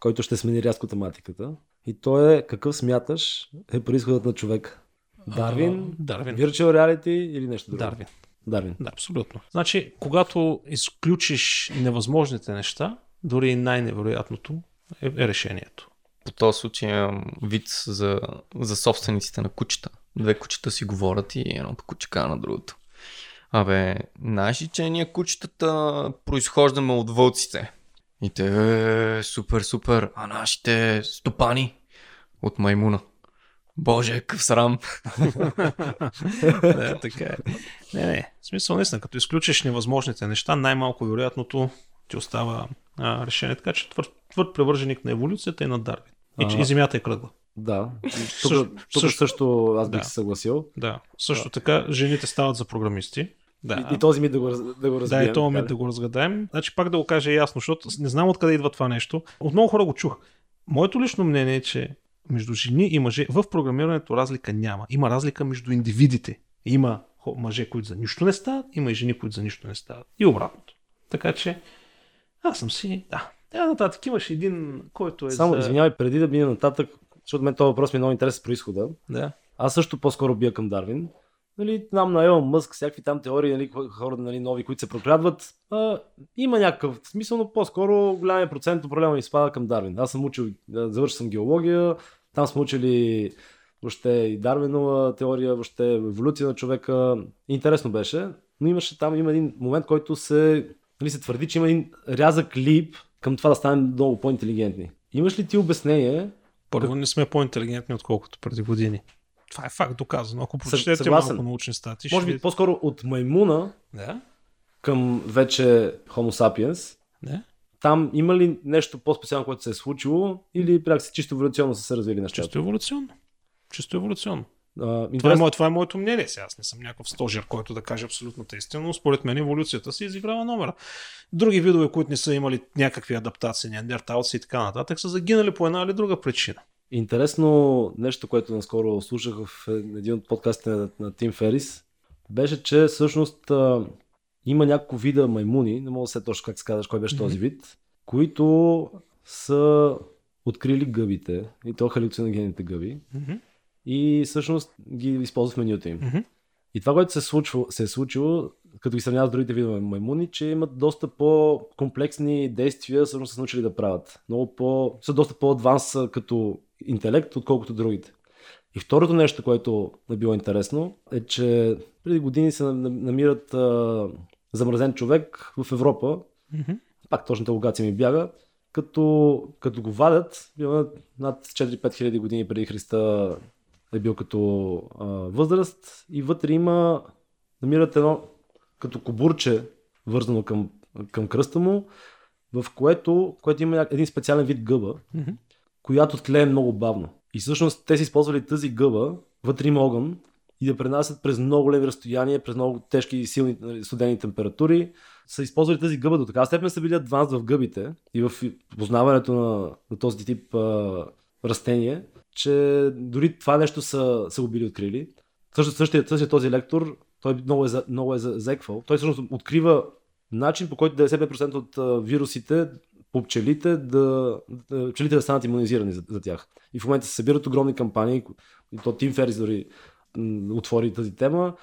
който ще смени рязко тематиката. И то е какъв смяташ е происходът на човека? Дарвин? Дарвин. Virtual Reality или нещо друго? Дарвин. Дарвин. Да, абсолютно. Значи, когато изключиш невъзможните неща, дори и най-невероятното е, е решението. По този случай имам вид за, за собствениците на кучета. Две кучета си говорят и едното куче на другото. Абе, знаеш че ние кучетата произхождаме от вълците? И те, е, супер, супер, а нашите стопани от маймуна. Боже, какъв срам. да, така е. Не, не. В смисъл, наистина, като изключиш невъзможните неща, най-малко вероятното ти остава а, решение. Така че твърд, твърд превърженик на еволюцията е на Дарвин. И, и земята е кръгла. Да. Също- Тук, тук също- също аз бих Да. се съгласил. Да. Също така, жените стават за програмисти. Да. И, и този ми да го, да го Да, разбием. и то момент така да го разгадаем. Значи пак да го кажа ясно, защото не знам откъде идва това нещо. От много хора го чух. Моето лично мнение е, че между жени и мъже в програмирането разлика няма. Има разлика между индивидите. Има мъже, които за нищо не стават, има и жени, които за нищо не стават. И обратното. Така че аз съм си... Да. Тя нататък имаше един, който е Само, за... извинявай, преди да минем нататък, защото мен този въпрос ми е много интересен с происхода. Да. Аз също по-скоро бия към Дарвин. Нали, там на Елон Мъск, всякакви там теории, нали, хора нали, нови, които се прокрадват. А, има някакъв смисъл, но по-скоро голямия процент определено ми спада към Дарвин. Аз съм учил, завършил съм геология, там сме учили въобще и Дарвинова теория, въобще еволюция на човека. Интересно беше, но имаше там има един момент, който се, нали, се твърди, че има един рязък лип към това да станем много по-интелигентни. Имаш ли ти обяснение Първо, не сме по-интелигентни, отколкото преди години. Това е факт доказано. Ако прочетете съгласен. малко научни статии, Може би по-скоро от маймуна Да? към вече Homo sapiens. Да? Там има ли нещо по-специално, което се е случило или пряк си чисто еволюционно са се развили нещата? Чисто еволюционно. Чисто еволюционно. А, Това е, мое, това е моето мнение. Сега аз не съм някакъв стожер, който да каже абсолютната истина, но според мен еволюцията си изиграва номера. Други видове, които не са имали някакви адаптации, неандерталци и така нататък, са загинали по една или друга причина. интересно нещо, което наскоро слушах в един от подкастите на, на Тим Ферис, беше, че всъщност има няколко вида маймуни, не мога да се точно как се казваш кой беше този вид, които са открили гъбите, и то халюциногенните гъби, и всъщност ги използват в менюта им. И това, което се, случва, се е случило, като ги сравняват с другите видове маймуни, че имат доста по-комплексни действия, всъщност са научили да правят. Много по, са доста по-адванс като интелект, отколкото другите. И второто нещо, което е било интересно, е, че преди години се нам- намират а, замразен човек в Европа, Мгм. пак точната локация ми бяга, като, като го вадят, над 4-5 хиляди години преди Христа е бил като а, възраст и вътре има, намират едно като кобурче, вързано към, към кръста му, в което, което има един специален вид гъба, Мгм. която тлее много бавно. И всъщност те са използвали тази гъба, вътре има огън, и да пренасят през много големи разстояния, през много тежки и силни нали, студени температури. Са използвали тази гъба до така степен са били адванс в гъбите и в познаването на, на този тип а, растение, че дори това нещо са, са го били открили. Също, същия, същия този лектор, той много е, много е за- заеквал. Той всъщност открива начин по който 95% от а, вирусите по пчелите да, да, пчелите да станат иммунизирани за, за тях. И в момента се събират огромни кампании, и то Тим Ферис дори отвори тази тема,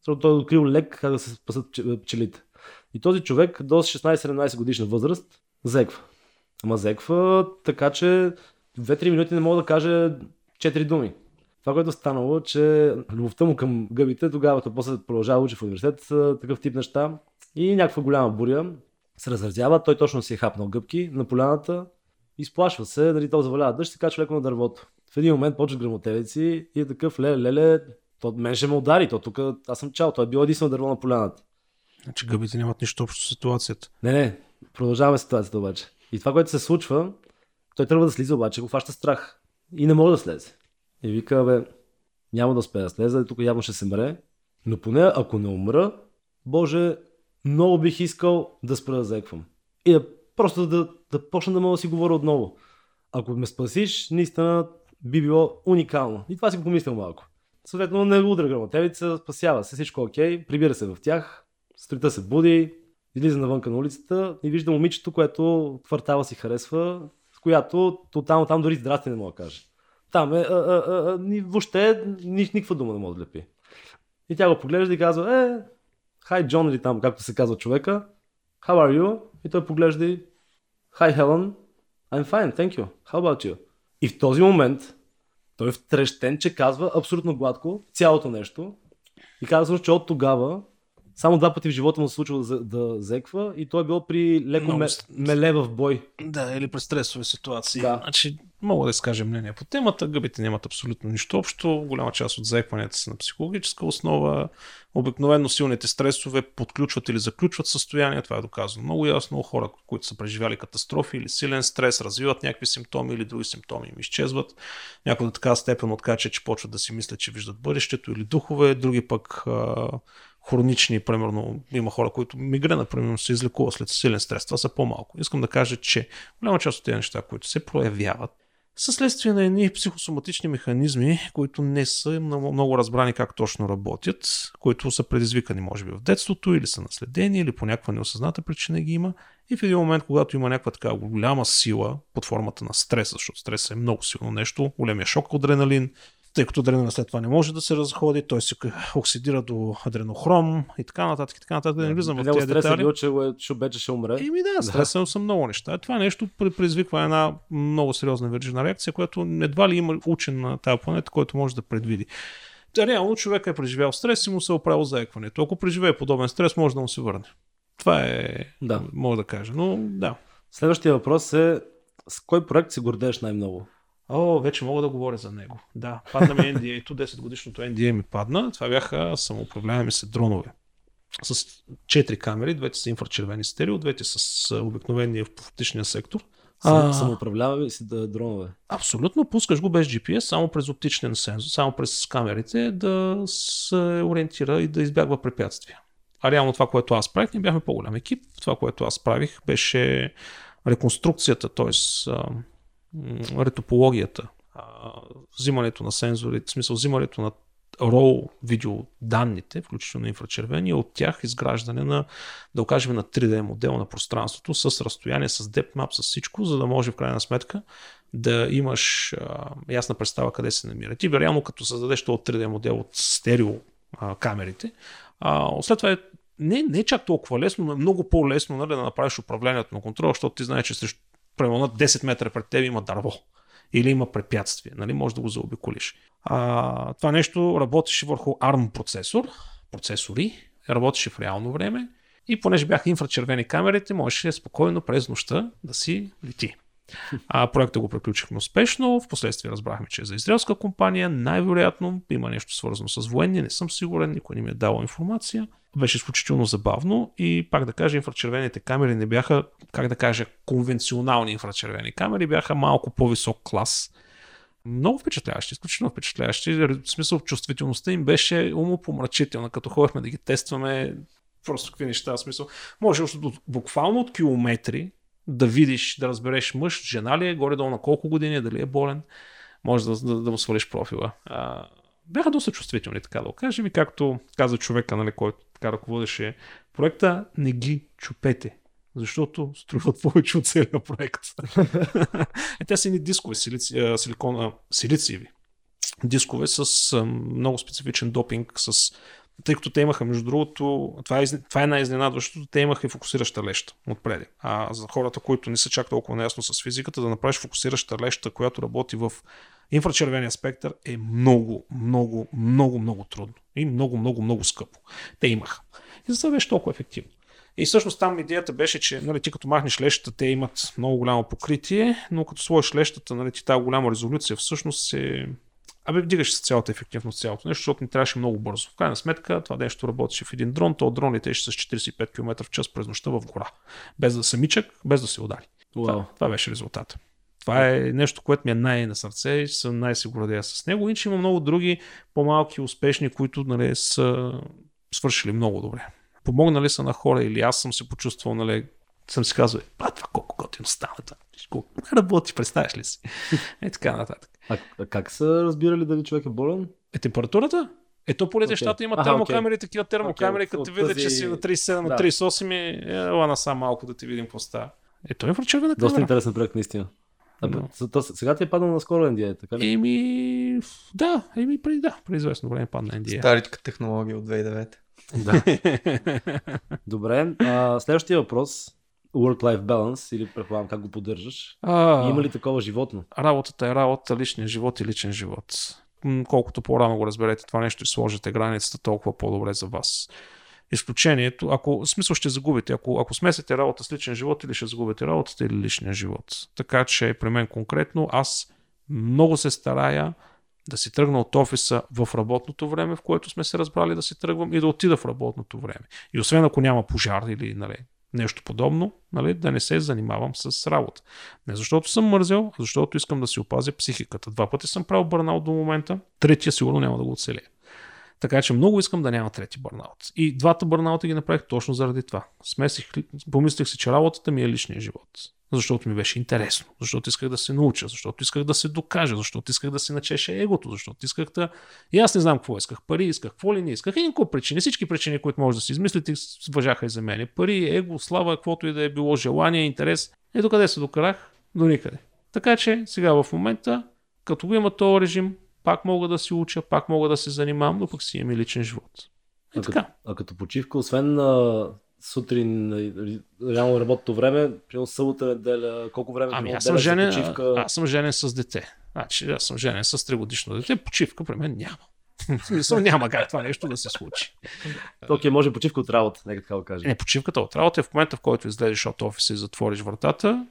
защото той е открил лек как да се спасат пче- пчелите. И този човек до 16-17 годишна възраст зеква. Ама зеква така, че 2-3 минути не мога да каже 4 думи. Това, което е станало, че любовта му към гъбите, тогава той после продължава учи в университет, такъв тип неща. И някаква голяма буря се разразява, той точно си е хапнал гъбки на поляната, изплашва се, нали, то завалява дъжд, се качва леко на дървото. В един момент почват грамотевици и е такъв, леле, леле, то мен ще ме удари, то тук аз съм чал, той е бил единствено дърво на поляната. Значи гъбите нямат нищо общо с ситуацията. Не, не, продължаваме ситуацията обаче. И това, което се случва, той трябва да слиза, обаче го фаща страх. И не може да слезе. И вика, бе, няма да успея да слезе, тук явно ще се мре. Но поне ако не умра, Боже, много бих искал да спра да заеквам. И да просто да, да почна да мога да си говоря отново. Ако ме спасиш, наистина би било уникално. И това си го помислил малко. Съответно, не удра грамотевица, спасява. Се, всичко е окей, прибира се в тях, сутринта се буди, излиза навънка на улицата и вижда момичето, което квартала си харесва, с която тотално там дори здрасти не мога да каже. Там е, а, а, а, ни, въобще ни, никаква дума не може да лепи. И тя го поглежда и казва, е, хай Джон или там, както се казва човека, how are you? И той поглежда и, hi Helen, I'm fine, thank you, how about you? И в този момент той е втрещен, че казва абсолютно гладко цялото нещо. И казва, че от тогава Само два пъти в живота му се случва да, да зеква и той е било при леко Много ме, меле в бой. Да, или през стресови ситуации. Да. Значи, мога да изкажа мнение по темата. Гъбите нямат абсолютно нищо общо. Голяма част от заекванията са на психологическа основа. Обикновено силните стресове подключват или заключват състояние. Това е доказано много ясно. Хора, които са преживяли катастрофи или силен стрес, развиват някакви симптоми или други симптоми им изчезват. Някои до така степен откача, че почват да си мислят, че виждат бъдещето или духове. Други пък хронични, примерно, има хора, които мигрена, примерно, се излекува след силен стрес. Това са по-малко. Искам да кажа, че голяма част от тези неща, които се проявяват, са следствие на едни психосоматични механизми, които не са много, много разбрани как точно работят, които са предизвикани, може би, в детството, или са наследени, или по някаква неосъзната причина ги има. И в един момент, когато има някаква така голяма сила под формата на стрес, защото стрес е много силно нещо, големия шок адреналин, тъй като адреналин след това не може да се разходи, той се оксидира до адренохром и така нататък, и така нататък. Да не влизам в тези е детайли. бил, че, че вече ще умре. Еми да, стресът са много неща. Това нещо предизвиква една много сериозна вирижна реакция, която едва ли има учен на тази планета, който може да предвиди. Та, Реално човек е преживял стрес и му се е оправил заекването. Ако преживее подобен стрес, може да му се върне. Това е, Да. мога да кажа. Но да. Следващия въпрос е с кой проект се гордееш най-много? О, вече мога да говоря за него. Да, падна ми NDA-то, 10 годишното NDA ми падна. Това бяха самоуправляеми се дронове. С 4 камери, двете са инфрачервени стерео, двете с обикновения в оптичния сектор. А. Самоуправляваме си да дронове. Абсолютно, пускаш го без GPS, само през оптичен сензор, само през камерите да се ориентира и да избягва препятствия. А реално това, което аз правих, ние бяхме по-голям екип. Това, което аз правих, беше реконструкцията, т.е. ретопологията, взимането на сензори, в смисъл взимането на RAW видео данните, включително инфрачервени, от тях изграждане на, да окажем на 3D модел на пространството с разстояние, с depth map, с всичко, за да може в крайна сметка да имаш а, ясна представа къде се намира. Ти реално като създадеш този 3D модел от стерео а, камерите, а, след това е не, не е чак толкова лесно, но е много по-лесно нали, да направиш управлението на контрола, защото ти знаеш, че срещу примерно на 10 метра пред теб има дърво или има препятствие, нали, може да го заобиколиш. А, това нещо работеше върху ARM процесор, процесори, работеше в реално време и понеже бяха инфрачервени камерите, можеше спокойно през нощта да си лети. А, проекта го приключихме успешно, в последствие разбрахме, че е за израелска компания, най-вероятно има нещо свързано с военни, не съм сигурен, никой не ми е дал информация. Беше изключително забавно и пак да кажа, инфрачервените камери не бяха, как да кажа, конвенционални инфрачервени камери, бяха малко по-висок клас. Много впечатляващи, изключително впечатляващи. В смисъл, чувствителността им беше умопомрачителна, като ходихме да ги тестваме. Просто какви неща, в смисъл. Може буквално от километри да видиш, да разбереш мъж, жена ли е, горе-долу на колко години, дали е болен. Може да, да, да му свалиш профила. А, бяха доста чувствителни, така да го кажем. И както каза човека, нали, който така ръководеше проекта, не ги чупете. Защото струват повече от целия проект. е, те са едни дискове, силици, силикона, силициеви. Дискове с много специфичен допинг, с тъй като те имаха, между другото, това е, това е най-изненадващото, те имаха и фокусираща леща отпреди. А за хората, които не са чак толкова наясно с физиката, да направиш фокусираща леща, която работи в инфрачервения спектър е много, много, много, много трудно. И много, много, много скъпо. Те имаха. И затова беше толкова ефективно. И всъщност там идеята беше, че нали, ти като махнеш лещата, те имат много голямо покритие, но като сложиш лещата, нали, ти тази голяма резолюция всъщност се... Абе, вдигаш с цялата ефективност, цялото нещо, защото ни трябваше много бързо. В крайна сметка, това нещо работеше в един дрон, то дрон летеше с 45 км в час през нощта в гора. Без да самичък, без да се удари. Уау. Това, това беше резултата. Това е нещо, което ми е най- на сърце и съм най-сигурен с него. Иначе има много други по-малки успешни, които нали, са свършили много добре. Помогнали са на хора или аз съм се почувствал, нали, съм си казал, а това колко готино стана. Колко работи, представяш ли си? Е така нататък. А, а как са разбирали дали човек е болен? Е температурата? Ето по летещата има термокамери, такива термокамери, Окей, като ти видят, че си на 37, на Да. 38 и ела насам малко да ти видим какво става. Ето е връчевена Доста камера. интересен проект, наистина. А, то, сега ти е паднал наскоро NDA, така ли? Еми, да, еми преди, да, преди известно време падна NDA. Старичка технология от 2009. Да. Добре, а, следващия въпрос. Work-life balance или предполагам как го поддържаш. А, Има ли такова животно? Работата е работа, личния живот и личен живот. Колкото по-рано го разберете това нещо и сложите границата, толкова по-добре за вас. Изключението, ако, в смисъл ще загубите, ако, ако смесете работа с личен живот или ще загубите работата или личния живот. Така че при мен конкретно аз много се старая да си тръгна от офиса в работното време, в което сме се разбрали да си тръгвам и да отида в работното време. И освен ако няма пожар или нали, нещо подобно, нали, да не се занимавам с работа. Не защото съм мързел, а защото искам да си опазя психиката. Два пъти съм правил бърнаут до момента, третия сигурно няма да го оцеля. Така че много искам да няма трети бърнаут. И двата бърнаута ги направих точно заради това. Смесих, помислих си, че работата ми е личния живот. Защото ми беше интересно, защото исках да се науча, защото исках да се докажа, защото исках да се начеше егото, защото исках да... И аз не знам какво исках. Пари исках, какво ли не исках. И никакво причини. Всички причини, които може да си измислите, въжаха и за мен. Пари, его, слава, каквото и да е било, желание, интерес. Ето къде се докарах? До никъде. Така че сега в момента, като го има този режим, пак мога да си уча, пак мога да се занимавам, но пък си имам и личен живот. Е, а, така. Като, а като почивка, освен а, сутрин, реално работното време, примерно събота, неделя, колко време ами, аз съм, женен, почивка? аз съм женен с дете. Значи, аз съм женен с 3 годишно дете, почивка при мен няма. В смисъл няма как това нещо да се случи. Окей, okay, може почивка от работа, нека така го кажем. Не, почивката от работа е в момента, в който излезеш от офиса и затвориш вратата,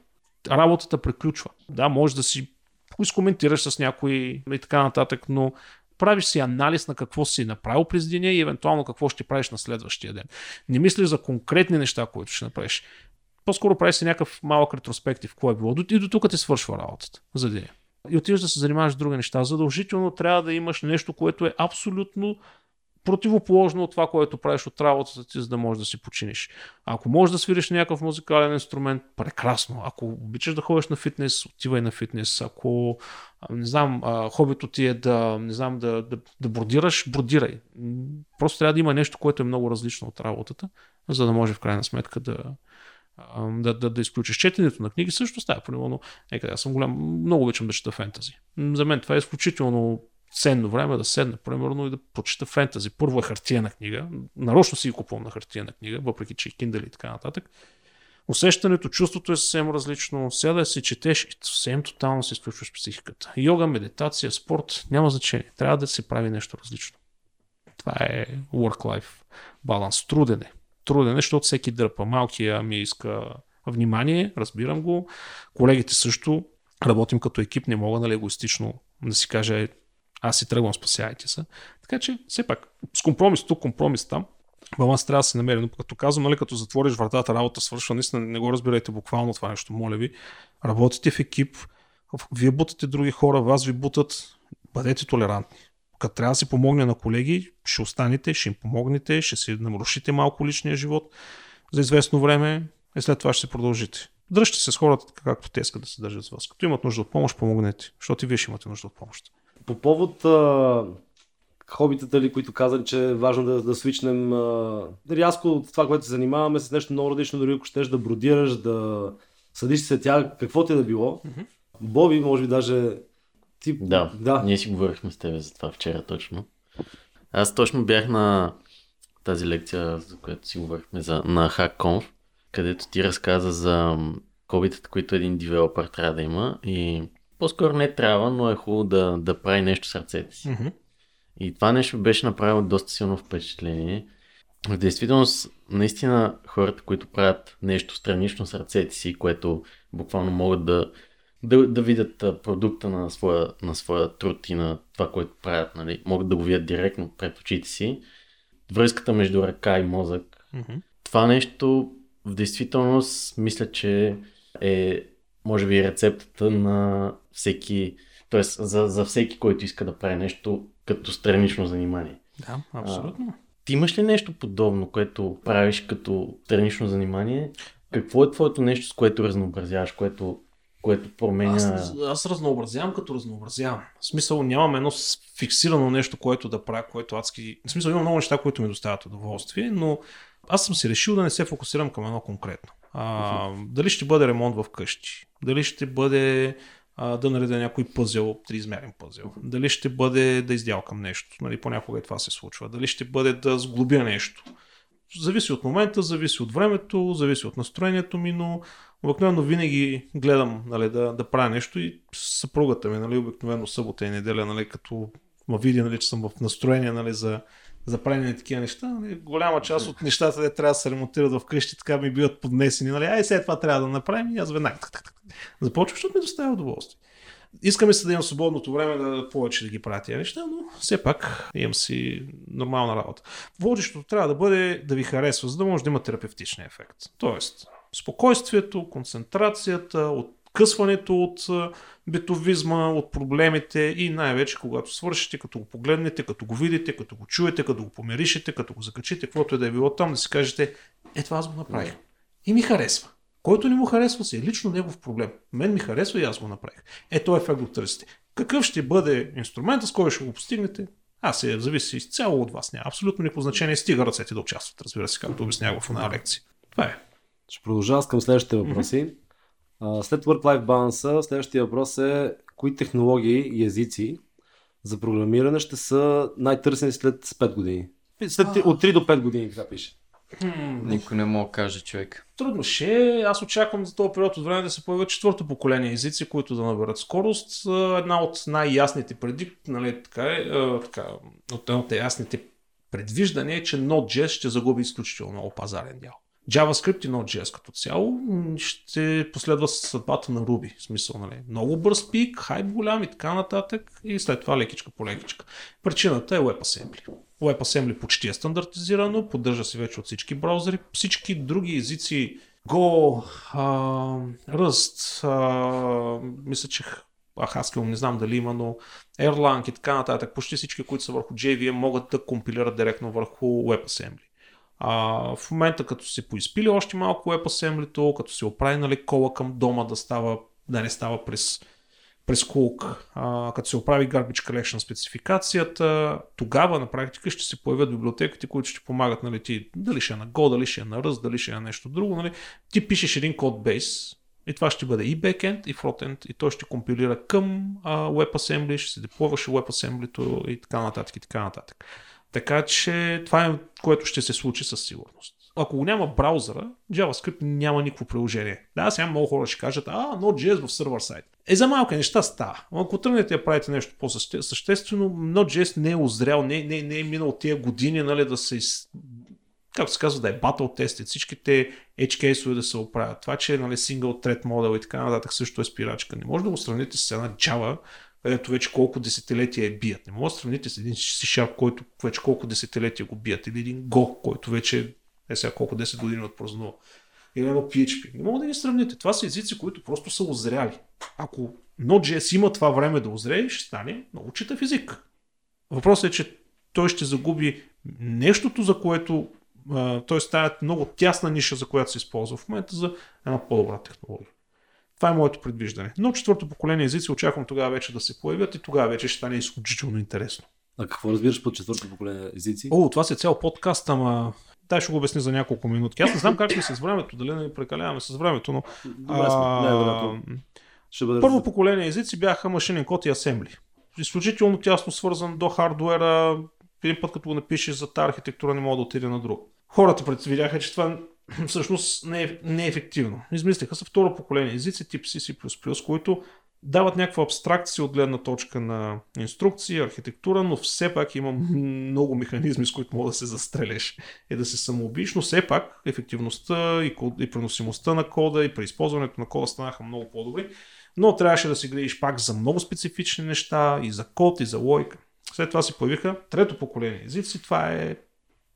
работата приключва. Да, може да си изкоментираш с някой и така нататък, но правиш си анализ на какво си направил през деня и евентуално какво ще правиш на следващия ден. Не мислиш за конкретни неща, които ще направиш. По-скоро правиш си някакъв малък ретроспектив, какво е било. И до тук ти свършва работата за деня. И отиваш да се занимаваш с други неща. Задължително трябва да имаш нещо, което е абсолютно противоположно от това, което правиш от работата ти, за да можеш да си починиш. Ако можеш да свириш някакъв музикален инструмент, прекрасно. Ако обичаш да ходиш на фитнес, отивай на фитнес. Ако, не знам, хобито ти е да, не знам, да, да, да бродираш, бродирай. Просто трябва да има нещо, което е много различно от работата, за да може в крайна сметка да, да, да, да изключиш четенето на книги също става. Примерно, нека, аз съм голям, много обичам да чета фентази. За мен това е изключително ценно време да седна, примерно, и да прочета фентази. Първо е хартияна книга. Нарочно си купувам на хартияна книга, въпреки че и Kindle и така нататък. Усещането, чувството е съвсем различно. Сяда си четеш и съвсем тотално се изключваш психиката. Йога, медитация, спорт, няма значение. Трябва да се прави нещо различно. Това е work-life баланс. Труден е. Труден е, защото всеки дърпа. Малкия ми иска внимание, разбирам го. Колегите също работим като екип, не мога нали, егоистично да си кажа е, аз си тръгвам, спасяйте се. Така че, все пак, с компромис тук, компромис там, баланс трябва да се намери. Но като казвам, нали, като затвориш вратата, работа свършва, наистина не го разбирайте буквално това нещо, моля ви. Работите в екип, вие бутате други хора, вас ви бутат, бъдете толерантни. Като трябва да си помогне на колеги, ще останете, ще им помогнете, ще си нарушите малко личния живот за известно време и след това ще се продължите. Дръжте се с хората както те искат да се държат с вас. Като имат нужда от помощ, помогнете, защото и вие ще имате нужда от помощ. По повод а, хобитата ли, които казали, че е важно да, да свичнем а, рязко от това, което се занимаваме с нещо много различно, дори ако щеш да бродираш, да съдиш се тя, какво ти е да било. Mm-hmm. Боби, може би даже ти... Да, да, ние си говорихме с тебе за това вчера точно. Аз точно бях на тази лекция, за която си говорихме за, на HackConf, където ти разказа за хобитата, които един девелопър трябва да има и по-скоро не трябва, но е хубаво да, да прави нещо с ръцете си. Mm-hmm. И това нещо беше направило доста силно впечатление. В действителност, наистина хората, които правят нещо странично с ръцете си, което буквално могат да, да, да видят продукта на своя, на своя труд и на това, което правят, нали, могат да го видят директно пред очите си, връзката между ръка и мозък. Mm-hmm. Това нещо в действителност мисля, че е може би рецептата на всеки, т.е. За, за всеки, който иска да прави нещо като странично занимание. Да, абсолютно. А, ти имаш ли нещо подобно, което правиш като странично занимание? Какво е твоето нещо, с което разнообразяваш, което, което променя... Аз, аз разнообразявам като разнообразявам. В смисъл нямам едно фиксирано нещо, което да правя, което адски... В смисъл имам много неща, които ми доставят удоволствие, но аз съм си решил да не се фокусирам към едно конкретно. А, дали ще бъде ремонт в къщи, дали ще бъде а, да наредя някой пъзел, триизмерен пъзел, дали ще бъде да издялкам нещо, нали, понякога и това се случва, дали ще бъде да сглобя нещо. Зависи от момента, зависи от времето, зависи от настроението ми, но обикновено винаги гледам нали, да, да правя нещо и съпругата ми, нали, обикновено събота и неделя, нали, като ма види, нали, че съм в настроение нали, за за правене такива неща. Нали, голяма част от нещата, де трябва да се ремонтират в къщи, така ми биват поднесени. Нали, ай, след това трябва да направим и аз веднага. Започвам, защото ми доставя удоволствие. Искаме се да имам свободното време да повече да ги правя тези неща, но все пак имам си нормална работа. Водещото трябва да бъде да ви харесва, за да може да има терапевтичен ефект. Тоест, спокойствието, концентрацията, откъсването от битовизма, от проблемите и най-вече когато свършите, като го погледнете, като го видите, като го чуете, като го помиришете, като го закачите, каквото е да е било там, да си кажете, е това аз го направих. И ми харесва. Който не му харесва си е лично негов проблем. Мен ми харесва и аз го направих. Е, този ефект го търсите. Какъв ще бъде инструментът, с който ще го постигнете? Аз се зависи изцяло от вас. Няма абсолютно никакво значение. Стига ръцете да участват, разбира се, както обяснявах в една лекция. Това е. Ще продължавам към следващите въпроси. Mm-hmm. След Work-Life Balance, следващия въпрос е кои технологии и езици за програмиране ще са най-търсени след 5 години? След, от 3 до 5 години, така пише. Никой не мога да каже човек. Трудно ще. Аз очаквам за този период от време да се появят четвърто поколение езици, които да наберат скорост. Една от най-ясните преди, нали, така е, така, от една от ясните предвиждания е, че Node.js ще загуби изключително много пазарен дял. JavaScript и Node.js като цяло ще последва съдбата на Ruby. В смисъл, нали? Много бърз пик, хайп голям и така нататък и след това лекичка по лекичка. Причината е WebAssembly. WebAssembly почти е стандартизирано, поддържа се вече от всички браузъри. Всички други езици Go, uh, Rust, uh, мисля, че Haskell не знам дали има, но Erlang и така нататък, почти всички, които са върху JVM, могат да компилират директно върху WebAssembly. А, в момента като се поизпили още малко WebAssembly, като се оправи нали, кола към дома да, става, да не става през, през кулк, а, като се оправи Garbage Collection спецификацията, тогава на практика ще се появят библиотеките, които ще помагат, нали, ти, дали ще е на Go, дали ще е на Rust, дали ще е на нещо друго. Нали, ти пишеш един кодбейс, и това ще бъде и backend, и frontend, и той ще компилира към WebAssembly, ще се деплойваше WebAssembly и така нататък, и така нататък. Така че това е което ще се случи със сигурност. Ако го няма браузъра, JavaScript няма никакво приложение. Да, сега много хора ще кажат, а, Node.js в сервер сайт. Е, за малки неща става. Ако тръгнете да правите нещо по-съществено, Node.js не е озрял, не, не, не е минал тия години, нали, да се както се казва, да е батъл тестит, всичките edge кейсове да се оправят. Това, че нали, single thread модел и така нататък също е спирачка. Не може да го сравните с една Java, където вече колко десетилетия е бият. Не може да сравните с един C-Sharp, който вече колко десетилетия го бият, или един Go, който вече е сега колко 10 години отпразнува. Или едно PHP. Не мога да ги сравните. Това са езици, които просто са озряли. Ако Node.js има това време да озрее, ще стане много читав език. Въпросът е, че той ще загуби нещото, за което т.е. тази много тясна ниша, за която се използва в момента за една по-добра технология. Това е моето предвиждане. Но четвърто поколение езици очаквам тогава вече да се появят и тогава вече ще стане изключително интересно. А какво разбираш под четвърто поколение езици? О, това си е цял подкаст, ама Дай ще го обясня за няколко минутки. Аз не знам как сме с времето, дали не прекаляваме с времето, но... Добре, а, ще бъде първо поколение езици бяха машинен код и асембли. Изключително тясно свързан до хардуера. Един път като го напишеш за тази архитектура не мога да отиде на друг. Хората предвидяха, че това всъщност не е, не е ефективно. Измислиха се второ поколение езици тип C, C++, които дават някаква абстракция от гледна точка на инструкции, архитектура, но все пак има много механизми, с които мога да се застрелеш и да се самоубиш, но все пак ефективността и, код, и преносимостта на кода и при използването на кода станаха много по-добри, но трябваше да се грижиш пак за много специфични неща и за код и за логика. След това се появиха трето поколение езици, това е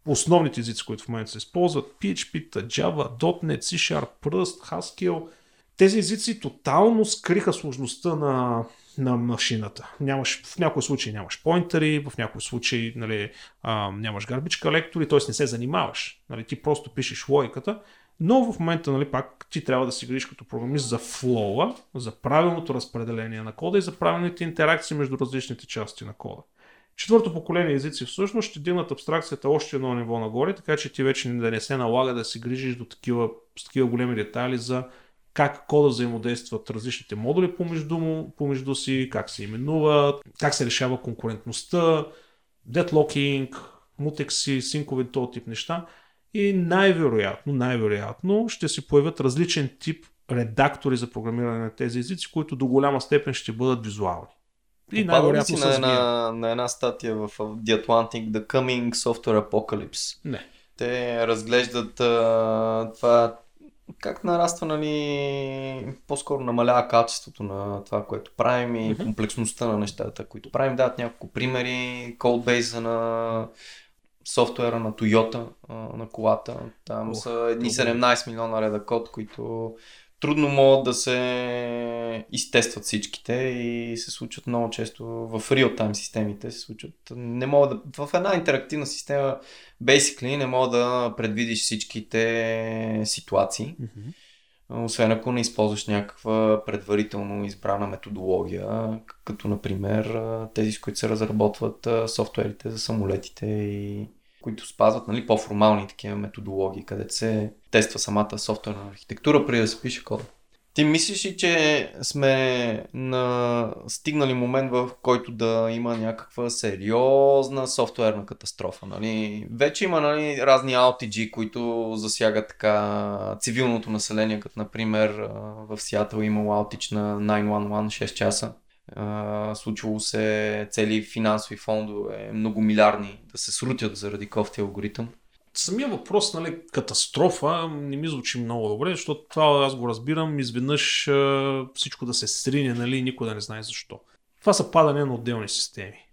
основните езици, които в момента се използват, PHP, Java, .NET, C Sharp, Rust, Haskell, тези езици тотално скриха сложността на, на машината. Нямаш, в някои случаи нямаш поинтери, в някои случаи нали, а, нямаш гарбичка лектори, т.е. не се занимаваш. Нали, ти просто пишеш логиката, но в момента нали, пак ти трябва да си грижиш като програмист за флоа, за правилното разпределение на кода и за правилните интеракции между различните части на кода. Четвърто поколение езици всъщност ще дигнат абстракцията още едно ниво нагоре, така че ти вече да не се налага да се грижиш до такива, с такива големи детайли за как кода взаимодействат различните модули помежду, му, помежду си, как се именуват, как се решава конкурентността, дедлокинг, мутекси, синкове, този тип неща. И най-вероятно, най-вероятно ще се появят различен тип редактори за програмиране на тези езици, които до голяма степен ще бъдат визуални. И най-вероятно на една, на една статия в The Atlantic The Coming Software Apocalypse. Не. Те разглеждат а, това как нараства, нали, по-скоро намалява качеството на това, което правим и mm-hmm. комплексността на нещата, които правим. Дадат няколко примери, кодбейза на софтуера на Toyota, на колата. Там oh, са едни 17 милиона реда код, които трудно могат да се изтестват всичките и се случват много често в реал-тайм системите се случват. Не мога да, в една интерактивна система basically не мога да предвидиш всичките ситуации. Mm-hmm. Освен ако не използваш някаква предварително избрана методология, като например тези, с които се разработват софтуерите за самолетите и които спазват нали, по-формални такива методологии, където се тества самата софтуерна архитектура преди да се пише код. Ти мислиш ли, че сме на... стигнали момент, в който да има някаква сериозна софтуерна катастрофа? Нали? Вече има нали, разни аутиджи, които засягат така цивилното население, като например в Сиатъл имало аутич на 911 6 часа случвало се цели финансови фондове, многомилиарни, да се срутят заради кофти алгоритъм. Самия въпрос, нали, катастрофа, не ми звучи много добре, защото това аз го разбирам, изведнъж всичко да се срине, нали, никой да не знае защо. Това са падане на отделни системи.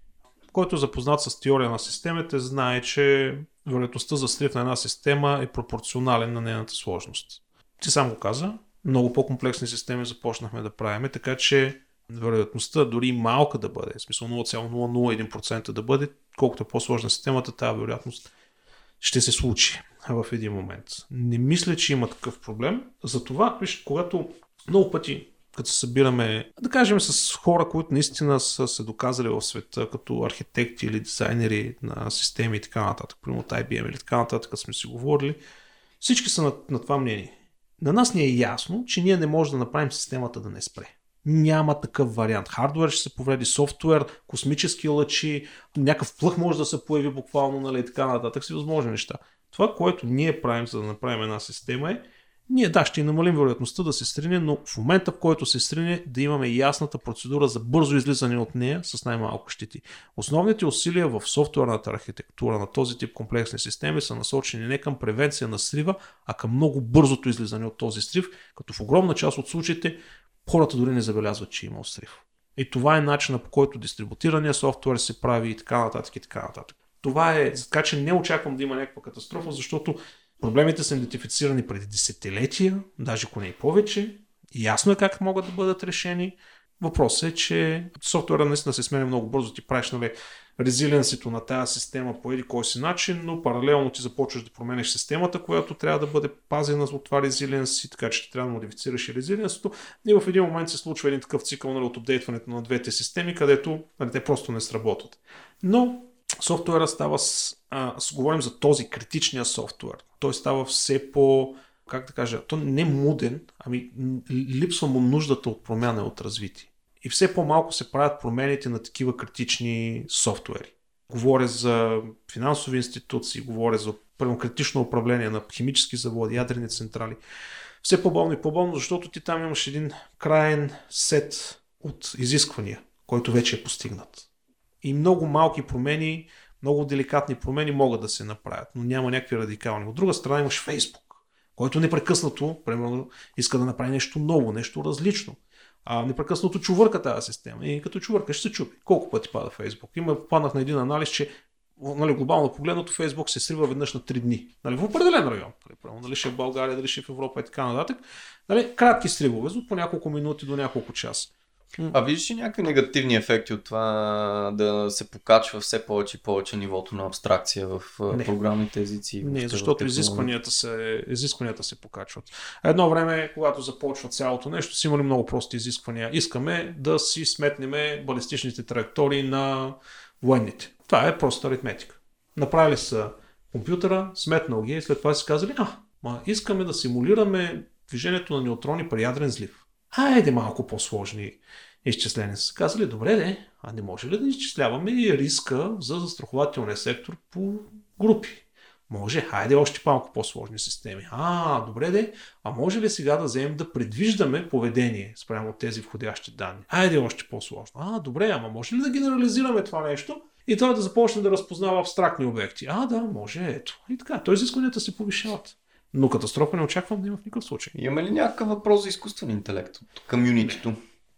Който е запознат с теория на системите, знае, че вероятността за срив на една система е пропорционален на нейната сложност. Ти сам го каза, много по-комплексни системи започнахме да правиме, така че вероятността дори малка да бъде, в смисъл 0,001% да бъде, колкото е по-сложна системата, тази вероятност ще се случи в един момент. Не мисля, че има такъв проблем. Затова, виж, когато много пъти като се събираме, да кажем, с хора, които наистина са се доказали в света, като архитекти или дизайнери на системи и така нататък, примерно от IBM или така нататък, сме си говорили, всички са на, на това мнение. На нас ни е ясно, че ние не можем да направим системата да не спре. Няма такъв вариант. Хардвер ще се повреди, софтуер, космически лъчи, някакъв плъх може да се появи буквално, нали, и така нататък, си възможни неща. Това, което ние правим, за да направим една система е, ние да, ще намалим вероятността да се стрине, но в момента, в който се стрине, да имаме ясната процедура за бързо излизане от нея с най-малко щити. Основните усилия в софтуерната архитектура на този тип комплексни системи са насочени не към превенция на срива, а към много бързото излизане от този срив, като в огромна част от случаите хората дори не забелязват, че има срив. И това е начинът по който дистрибутирания софтуер се прави и така нататък и така нататък. Това е, така че не очаквам да има някаква катастрофа, защото проблемите са идентифицирани преди десетилетия, даже ако не и повече. Ясно е как могат да бъдат решени. Въпросът е, че софтуера наистина се сменя много бързо. Ти правиш нали, резилиенсито на тази система по един кой си начин, но паралелно ти започваш да променеш системата, която трябва да бъде пазена от това резилиенс и така че ти трябва да модифицираш и резилиенсото. И в един момент се случва един такъв цикъл нали, от апдейтването на двете системи, където нали, те просто не сработват. Но софтуера става с, а, с, говорим за този критичния софтуер. Той става все по как да кажа, то не муден, ами липсва му нуждата от промяна от развитие и все по-малко се правят промените на такива критични софтуери. Говоря за финансови институции, говоря за критично управление на химически заводи, ядрени централи. Все по-болно и по-болно, защото ти там имаш един краен сет от изисквания, който вече е постигнат. И много малки промени, много деликатни промени могат да се направят, но няма някакви радикални. От друга страна имаш Фейсбук, който непрекъснато, примерно, иска да направи нещо ново, нещо различно а, непрекъснато чувърка тази система. И като чувърка ще се чупи. Колко пъти пада Фейсбук? Има, попаднах на един анализ, че нали, глобално погледнато Фейсбук се срива веднъж на 3 дни. Нали, в определен район. Нали, дали ще е в България, дали ще е в Европа и така нататък. Нали, кратки сривове, по няколко минути до няколко часа. А виждаш ли някакви негативни ефекти от това да се покачва все повече и повече нивото на абстракция в не. програмните езици? Не, защото изискванията се, изискванията се покачват. Едно време, когато започва цялото нещо, си имали много прости изисквания. Искаме да си сметнем балистичните траектории на военните. Това е просто аритметика. Направили са компютъра, сметнал ги и след това си казали, а, ма искаме да симулираме движението на неутрони при ядрен злив. Айде малко по-сложни изчисления. Са казали, добре де, а не може ли да изчисляваме и риска за застрахователния сектор по групи? Може, хайде още малко по-сложни системи. А, добре де, а може ли сега да вземем да предвиждаме поведение спрямо тези входящи данни? Айде още по-сложно. А, добре, ама може ли да генерализираме това нещо и това да започне да разпознава абстрактни обекти? А, да, може, ето. И така, той изискванията се повишават. Но катастрофа не очаквам да има в никакъв случай. Имаме ли някакъв въпрос за изкуствен интелект от комюнитито?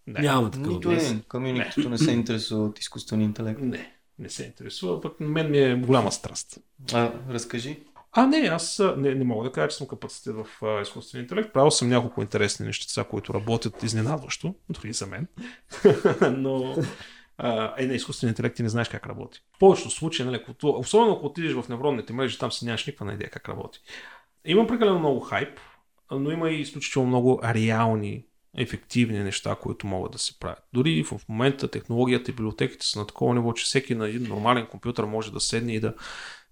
Не. Няма такъв Нито един. Комюнитито не се интересува от изкуствен интелект. Не, не се интересува, пък мен ми е голяма страст. А, разкажи. А, не, аз не, не мога да кажа, че съм капацитет в а, изкуствен интелект. Правил съм няколко интересни неща, които работят изненадващо, дори за мен. Но а, е, на изкуствен интелект ти не знаеш как работи. В повечето случаи, нали, особено ако отидеш в невронните мрежи, там си нямаш никаква идея как работи. Има прекалено много хайп, но има и изключително много реални ефективни неща, които могат да се правят. Дори в момента технологията и библиотеките са на такова ниво, че всеки на един нормален компютър може да седне и да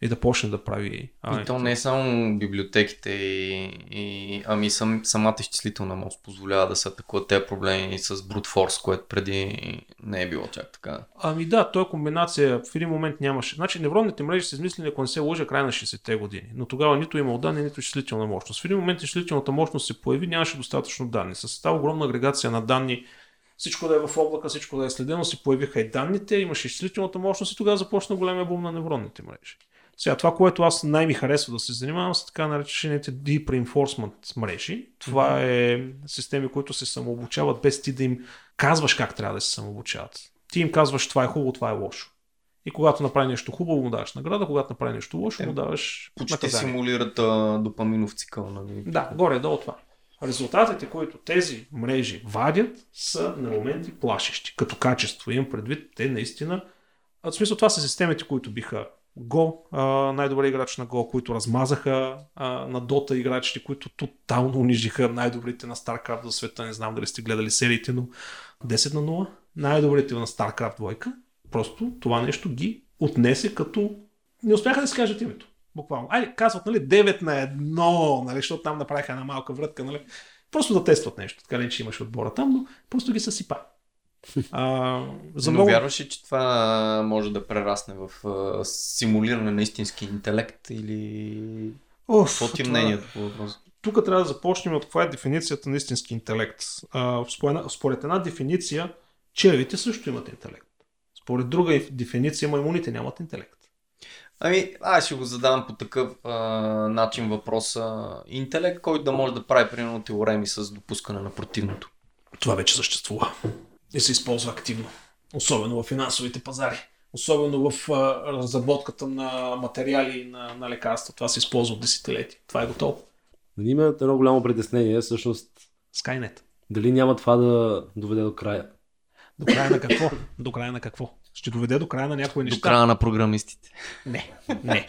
и да почне да прави. А, и то не е само библиотеките, и, и, ами сам, самата изчислителна мощ позволява да се атакуват тези проблеми с force, което преди не е било чак така. Ами да, то е комбинация. В един момент нямаше. Значи невронните мрежи са измислени, ако не се лъжа, край на 60-те години. Но тогава нито имало данни, нито изчислителна мощност. В един момент изчислителната мощност се появи, нямаше достатъчно данни. С тази огромна агрегация на данни, всичко да е в облака, всичко да е следено, се появиха и данните, имаше изчислителната мощност и тогава започна големия бум на невронните мрежи. Сега, това, което аз най-ми харесва да се занимавам, са така наречените Deep Reinforcement мрежи. Това mm-hmm. е системи, които се самообучават без ти да им казваш как трябва да се самообучават. Ти им казваш това е хубаво, това е лошо. И когато направи нещо хубаво, му даваш награда, когато направи нещо лошо, му даваш Почти наказание. симулират а, допаминов цикъл. Нали? Да, горе-долу това. Резултатите, които тези мрежи вадят, са на моменти плашещи. Като качество имам предвид, те наистина. В смисъл това са системите, които биха Го, най-добре играч на Го, които размазаха на Дота играчите, които тотално унижиха най-добрите на StarCraft за света. Не знам дали сте гледали сериите, но 10 на 0. Най-добрите на StarCraft 2. Просто това нещо ги отнесе като... Не успяха да си кажат името. Буквално. Айде, казват, нали, 9 на 1, нали, защото там направиха една малка вратка, нали. Просто да тестват нещо. Така не, че имаше отбора там, но просто ги съсипа. А, за Но много... вярваш ли, че това може да прерасне в а, симулиране на истински интелект или... Оф, Какво ти е мнението по въпроса? Тук трябва да започнем от каква е дефиницията на истински интелект. А, според, според една дефиниция, червите също имат интелект. Според друга дефиниция, маймуните нямат интелект. Ами, аз ще го задам по такъв а, начин въпроса. Интелект, който да може да прави примерно теореми с допускане на противното. Това вече съществува и се използва активно. Особено в финансовите пазари. Особено в а, разработката на материали на, на лекарства. Това се използва от десетилетия. Това е готово. Нали има едно голямо притеснение, всъщност. Skynet. Дали няма това да доведе до края? До края на какво? До края на какво? Ще доведе до края на някои неща. До края на програмистите. Не, не.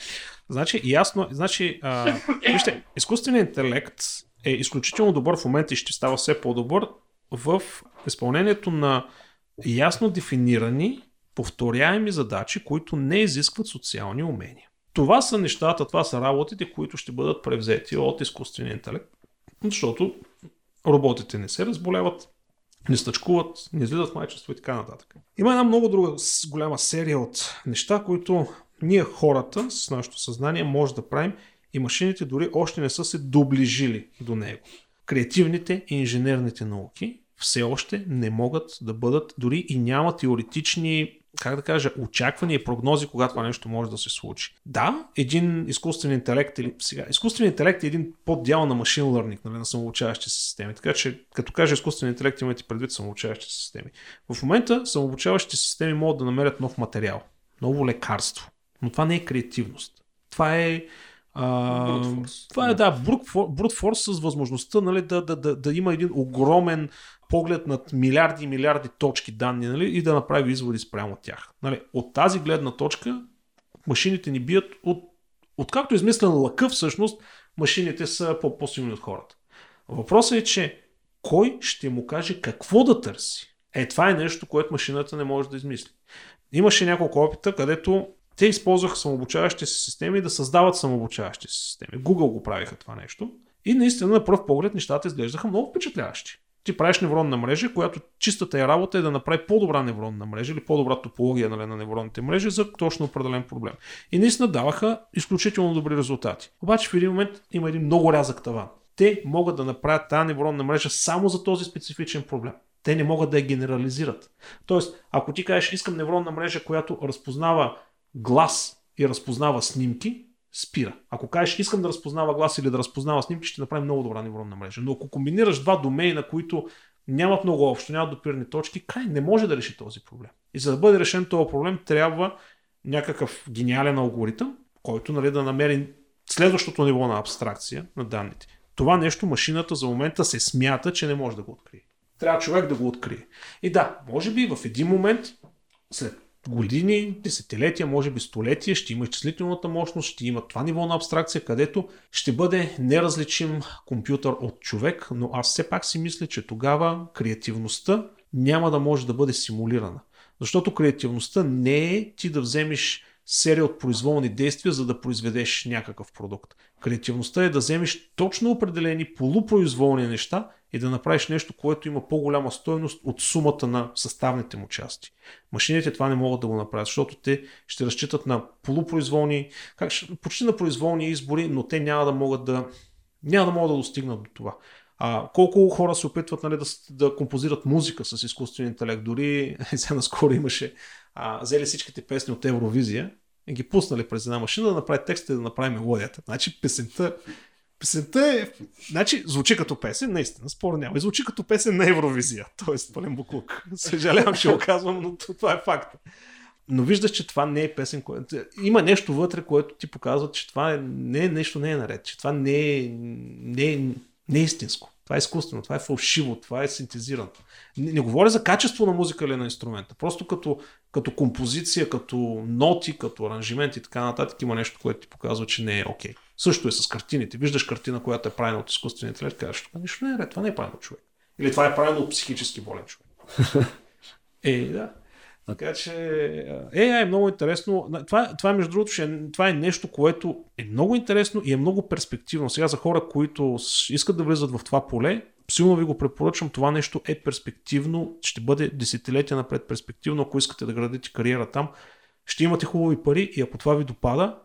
Значи, ясно, значи, а, вижте, изкуственият интелект е изключително добър в момента и ще става все по-добър в изпълнението на ясно дефинирани, повторяеми задачи, които не изискват социални умения. Това са нещата, това са работите, които ще бъдат превзети от изкуствения интелект, защото роботите не се разболяват, не стъчкуват, не излизат майчество и така нататък. Има една много друга голяма серия от неща, които ние хората с нашето съзнание може да правим и машините дори още не са се доближили до него. Креативните и инженерните науки все още не могат да бъдат, дори и няма теоретични как да кажа, очаквания и прогнози, когато това нещо може да се случи. Да, един изкуствен интелект или сега, изкуствен интелект е един поддял на машин learning, нали, на самообучаващи се системи. Така че, като кажа изкуствен интелект, имате предвид самообучаващи системи. В момента самообучаващите системи могат да намерят нов материал, ново лекарство. Но това не е креативност. Това е а, това е да, force с възможността нали, да, да, да, да има един огромен поглед над милиарди и милиарди точки данни нали, и да направи изводи спрямо тях. Нали, от тази гледна точка машините ни бият от, откакто е измислен лъка всъщност, машините са по-силни от хората. Въпросът е, че кой ще му каже какво да търси? Е, това е нещо, което машината не може да измисли. Имаше няколко опита, където те използваха самообучаващи се системи да създават самообучаващи се системи. Google го правиха това нещо. И наистина на пръв поглед нещата изглеждаха много впечатляващи. Ти правиш невронна мрежа, която чистата е работа е да направи по-добра невронна мрежа или по-добра топология нали, на невронните мрежи за точно определен проблем. И наистина даваха изключително добри резултати. Обаче в един момент има един много рязък таван. Те могат да направят тази невронна мрежа само за този специфичен проблем. Те не могат да я генерализират. Тоест, ако ти кажеш, искам невронна мрежа, която разпознава глас и разпознава снимки, спира. Ако кажеш, искам да разпознава глас или да разпознава снимки, ще направи много добра невронна мрежа. Но ако комбинираш два домейна, които нямат много общо, нямат допирни точки, край не може да реши този проблем. И за да бъде решен този проблем, трябва някакъв гениален алгоритъм, който нали, да намери следващото ниво на абстракция на данните. Това нещо машината за момента се смята, че не може да го открие. Трябва човек да го открие. И да, може би в един момент, след години, десетилетия, може би столетия, ще има изчислителната мощност, ще има това ниво на абстракция, където ще бъде неразличим компютър от човек, но аз все пак си мисля, че тогава креативността няма да може да бъде симулирана. Защото креативността не е ти да вземеш серия от произволни действия, за да произведеш някакъв продукт. Креативността е да вземеш точно определени полупроизволни неща и да направиш нещо, което има по-голяма стоеност от сумата на съставните му части. Машините това не могат да го направят, защото те ще разчитат на полупроизволни, как, почти на произволни избори, но те няма да могат да, няма да могат да достигнат до това. А, колко хора се опитват нали, да, да композират музика с изкуствен интелект. Дори сега наскоро имаше, а, взели всичките песни от Евровизия и ги пуснали през една машина да направи текста и да направи мелодията. Значи песента Песента е... Значи, звучи като песен, наистина, спор няма. И звучи като песен на Евровизия. Тоест, пълен буклук. Съжалявам, че го казвам, но това е факт. Но виждаш, че това не е песен, което... Има нещо вътре, което ти показва, че това е... не е нещо не е наред, че това не е, не е, не е истинско. Това е изкуствено, това е фалшиво, това е синтезирано. Не, не говоря за качество на музика или на инструмента. Просто като, като композиция, като ноти, като аранжимент и така нататък има нещо, което ти показва, че не е окей. Okay. Също е с картините. Виждаш картина, която е правена от изкуствения интелект, казваш, това нищо не е ред, това не е правено от човек. Или това е правено от психически болен човек. е, да. Така че е, е много интересно. Това, това между другото, ще, това е нещо, което е много интересно и е много перспективно. Сега за хора, които искат да влизат в това поле, силно ви го препоръчвам. Това нещо е перспективно, ще бъде десетилетия напред перспективно, ако искате да градите кариера там. Ще имате хубави пари и ако това ви допада,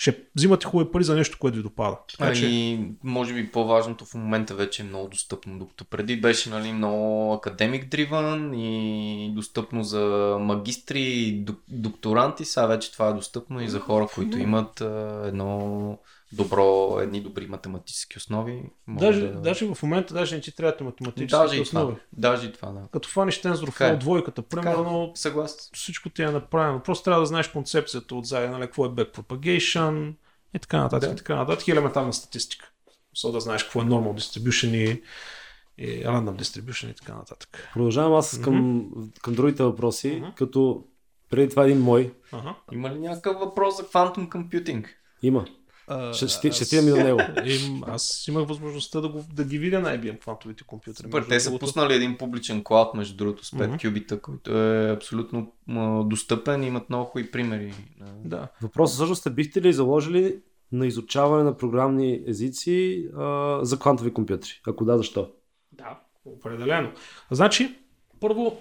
ще взимате хубави пари за нещо, което ви допада. Така, че... И може би по-важното в момента вече е много достъпно, докато преди беше нали, много академик дриван и достъпно за магистри и докторанти, сега вече това е достъпно и за хора, които имат едно добро, едни добри математически основи. Даже, да... даже в момента даже не ти трябват математически даже основи. Това, даже и това, да. Като фаниш Тензоров е. двойката, примерно, Съгласен. всичко ти е направено. Просто трябва да знаеш концепцията отзад, нали, какво е backpropagation и така нататък, да. и така нататък. И елементарна статистика. So да знаеш какво е normal distribution и, и random distribution и така нататък. Продължавам аз към, mm-hmm. към другите въпроси, mm-hmm. като преди това един мой. Uh-huh. Има ли някакъв въпрос за квантум компютинг? Има ще, ще, ще стигнем и до него. Им, аз имах възможността да, го, да ги видя на IBM квантовите компютри. Супер, те са пуснали един публичен клауд, между другото, с 5 mm-hmm. кюбита, който е абсолютно достъпен и имат много хубави примери. Да. Въпросът всъщност е, бихте ли заложили на изучаване на програмни езици а, за квантови компютри? Ако да, защо? Да, определено. Значи, първо,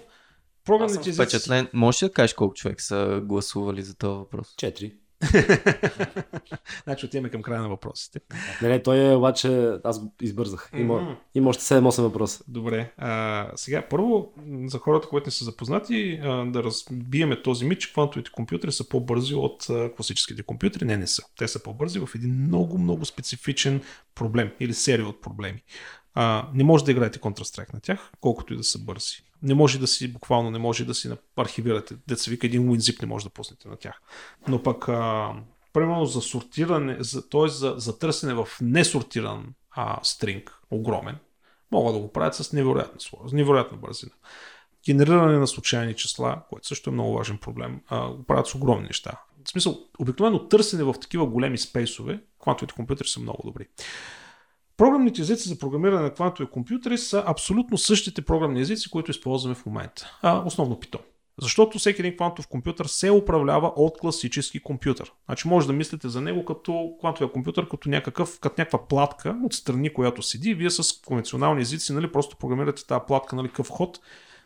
програмните езици... Впечатлен. Можеш да кажеш колко човек са гласували за този въпрос? Четири. значи отиваме към края на въпросите. Не, не, той е обаче, аз избързах. Има, mm-hmm. има още 7-8 въпроса. Добре. А, сега, първо, за хората, които не са запознати, а, да разбиеме този мит, че квантовите компютри са по-бързи от а, класическите компютри. Не, не са. Те са по-бързи в един много, много специфичен проблем или серия от проблеми. А, не може да играете Counter-Strike на тях, колкото и да са бързи. Не може да си, буквално не може да си архивирате. Деца вика един WinZip не може да пуснете на тях. Но пък, а, примерно за сортиране, за, т.е. За, за търсене в несортиран а, стринг, огромен, могат да го правят с невероятна скорост, невероятна бързина. Генериране на случайни числа, което също е много важен проблем, а, го правят с огромни неща. В смисъл, обикновено търсене в такива големи спейсове, квантовите компютри са много добри. Програмните езици за програмиране на квантови компютри са абсолютно същите програмни езици, които използваме в момента. А, основно Python. Защото всеки един квантов компютър се управлява от класически компютър. Значи може да мислите за него като квантовия компютър, като, някакъв, като някаква платка от страни, която седи. Вие с конвенционални езици нали, просто програмирате тази платка, нали, къв ход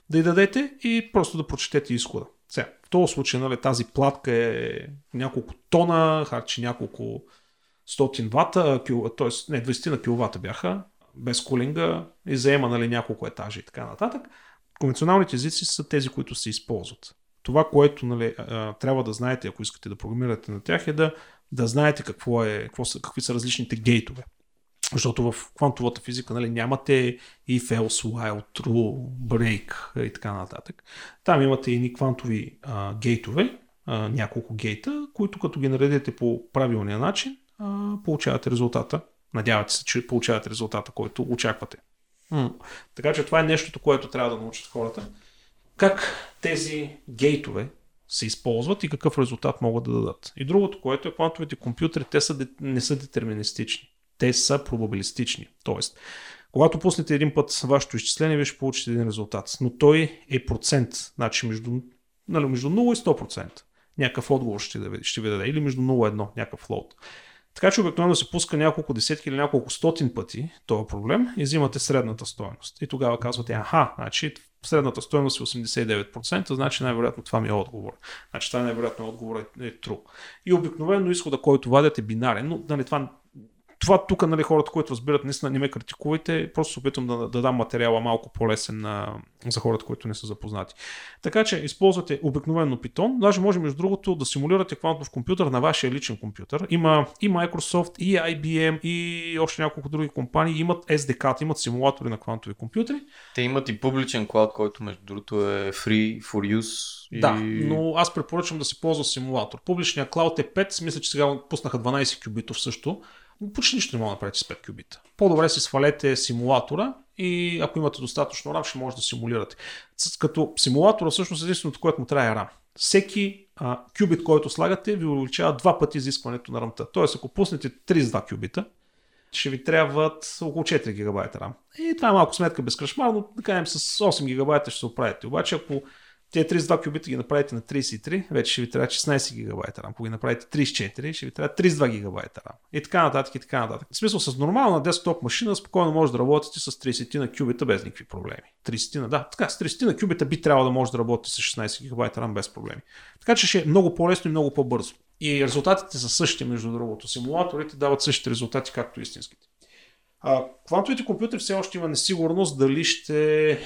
да й дадете и просто да прочетете изхода. Сега, в този случай нали, тази платка е няколко тона, харчи няколко стотин вата, т.е. не, 20 на киловата бяха, без кулинга и заема нали, няколко етажа и така нататък. Конвенционалните езици са тези, които се използват. Това, което нали, трябва да знаете, ако искате да програмирате на тях, е да, да знаете какво е, какво са, какви са различните гейтове. Защото в квантовата физика нали, нямате if, else, while, true, break и така нататък. Там имате и квантови а, гейтове, а, няколко гейта, които като ги наредите по правилния начин, а, получавате резултата. Надявате се, че получавате резултата, който очаквате. М. Така че това е нещото, което трябва да научат хората. Как тези гейтове се използват и какъв резултат могат да дадат. И другото, което е квантовите компютри, те са, не са детерминистични. Те са пробабилистични. Тоест, когато пуснете един път вашето изчисление, вие ще получите един резултат. Но той е процент. Значи между, нали, между 0 и 100%. Някакъв отговор ще, ще ви даде. Или между 0 и 1, някакъв флоут. Така че обикновено се пуска няколко десетки или няколко стотин пъти този проблем и взимате средната стоеност. И тогава казвате, аха, значи средната стоеност е 89%, значи най-вероятно това ми е отговор. Значи това най-вероятно отговор е, е true. И обикновено изхода, който вадят е бинарен, но нали, това това тук, нали, хората, които разбират, наистина не ме критикувайте, просто се опитвам да, да дам материала малко по-лесен на, за хората, които не са запознати. Така че използвате обикновено Python, даже може между другото да симулирате квантов компютър на вашия личен компютър. Има и Microsoft, и IBM, и още няколко други компании имат SDK, имат симулатори на квантови компютри. Те имат и публичен клауд, който между другото е free for use. И... Да, но аз препоръчвам да се ползва симулатор. Публичният клауд е 5, мисля, че сега пуснаха 12 кюбитов също почти нищо не мога да направите с 5 кюбита. По-добре си свалете симулатора и ако имате достатъчно RAM, ще може да симулирате. Като симулатора всъщност единственото, което му трябва е RAM. Всеки а, кюбит, който слагате, ви увеличава два пъти изискването на RAM. Тоест, ако пуснете 32 кюбита, ще ви трябват около 4 гигабайта RAM. И това е малко сметка без кръшмар, но да кажем с 8 гигабайта ще се оправите. Обаче, ако тези 32 кюбита ги направите на 33, вече ще ви трябва 16 гигабайта RAM. Ако ги направите 34, ще ви трябва 32 гигабайта RAM. И така нататък, и така нататък. В смисъл с нормална десктоп машина спокойно може да работите с 30 на кюбита без никакви проблеми. 30 на, да, така, с 30 на кюбита би трябвало да може да работите с 16 гигабайта RAM без проблеми. Така че ще е много по-лесно и много по-бързо. И резултатите са същите, между другото. Симулаторите дават същите резултати, както истинските. А, квантовите компютри все още има несигурност дали ще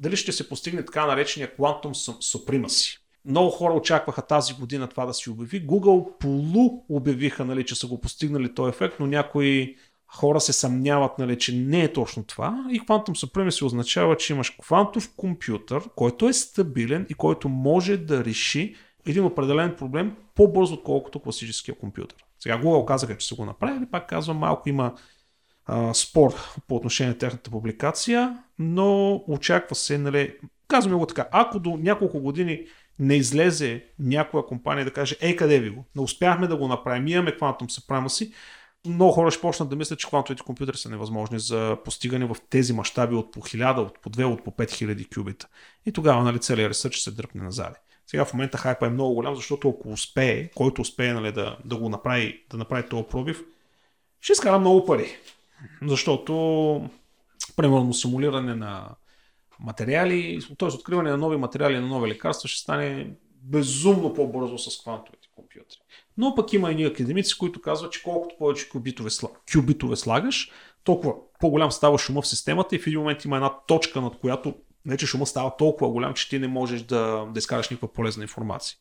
дали ще се постигне така наречения Quantum Supremacy. Много хора очакваха тази година това да си обяви. Google полу обявиха, нали, че са го постигнали този ефект, но някои хора се съмняват, нали, че не е точно това. И Quantum Supremacy означава, че имаш квантов компютър, който е стабилен и който може да реши един определен проблем по-бързо, отколкото класическия компютър. Сега Google казаха, че са го направили, пак казвам, малко има спор по отношение на тяхната публикация, но очаква се, нали, казваме го така, ако до няколко години не излезе някоя компания да каже, ей къде ви го, не успяхме да го направим, имаме Quantum Supremacy, много хора ще почнат да мислят, че квантовите компютри са невъзможни за постигане в тези мащаби от по 1000, от по 2, от по 5000 кюбита. И тогава нали, целият ресърч се дръпне назад. Сега в момента хайпа е много голям, защото ако успее, който успее нали, да, да го направи, да направи този пробив, ще изкара много пари. Защото, примерно, симулиране на материали, т.е. откриване на нови материали, на нови лекарства ще стане безумно по-бързо с квантовите компютри. Но пък има и академици, които казват, че колкото повече кюбитове, кюбитове слагаш, толкова по-голям става шума в системата и в един момент има една точка, над която вече шума става толкова голям, че ти не можеш да, да изкараш никаква полезна информация.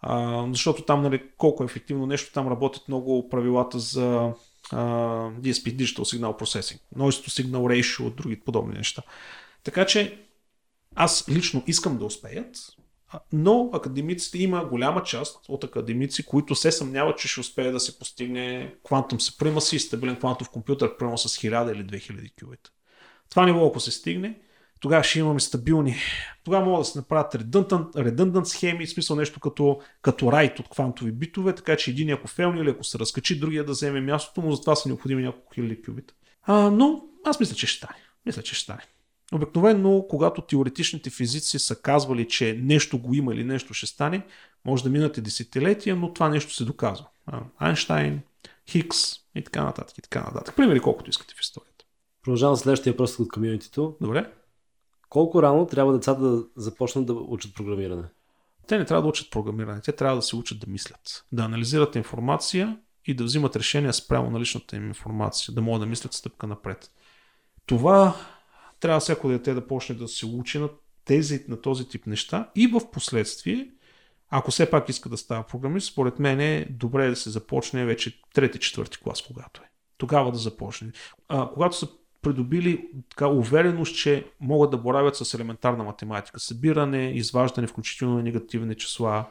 А, защото там, нали, колко е ефективно нещо, там работят много правилата за DSP, Digital Signal Processing, Noise to Signal Ratio, други подобни неща. Така че аз лично искам да успеят, но академиците има голяма част от академици, които се съмняват, че ще успее да се постигне Quantum Supremacy, стабилен квантов компютър, примерно с 1000 или 2000 кюбита. Това ниво, ако се стигне, тогава ще имаме стабилни. Тогава могат да се направят redundant, redundant схеми, в смисъл нещо като, като райт от квантови битове, така че един ако фелни или ако се разкачи, другия да вземе мястото му, затова са необходими няколко хиляди кюбита. А, но аз мисля, че ще стане. Мисля, че ще стане. Обикновено, когато теоретичните физици са казвали, че нещо го има или нещо ще стане, може да минат и десетилетия, но това нещо се доказва. Айнштайн, Хикс и така нататък. И така нататък. Примери колкото искате в историята. Продължавам следващия въпрос от комьюнитито. Добре. Колко рано трябва децата да започнат да учат програмиране? Те не трябва да учат програмиране, те трябва да се учат да мислят, да анализират информация и да взимат решения спрямо на личната им информация, да могат да мислят стъпка напред. Това трябва всяко дете да почне да се учи на, тези, на този тип неща и в последствие, ако все пак иска да става програмист, според мен е добре да се започне вече трети-четвърти клас, когато е. Тогава да започне. А, когато са придобили така увереност, че могат да боравят с елементарна математика, събиране, изваждане, включително на негативни числа.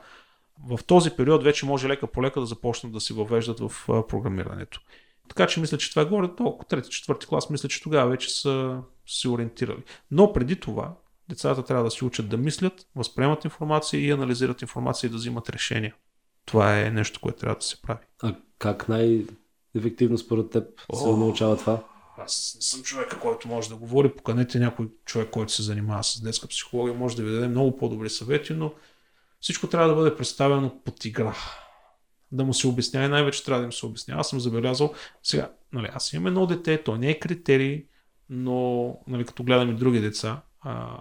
В този период вече може лека по лека да започнат да се въвеждат в програмирането. Така че мисля, че това е горе толкова. Трети, четвърти клас, мисля, че тогава вече са се ориентирали. Но преди това, децата трябва да се учат да мислят, възприемат информация и анализират информация и да взимат решения. Това е нещо, което трябва да се прави. А как най-ефективно според теб О, се научава това? Аз не съм човека, който може да говори. Поканете някой човек, който се занимава с детска психология, може да ви даде много по-добри съвети, но всичко трябва да бъде представено под игра да му се обяснява и най-вече трябва да им се обяснява. Аз съм забелязал, сега, нали, аз имам едно дете, то не е критерий, но нали, като гледам и други деца, а,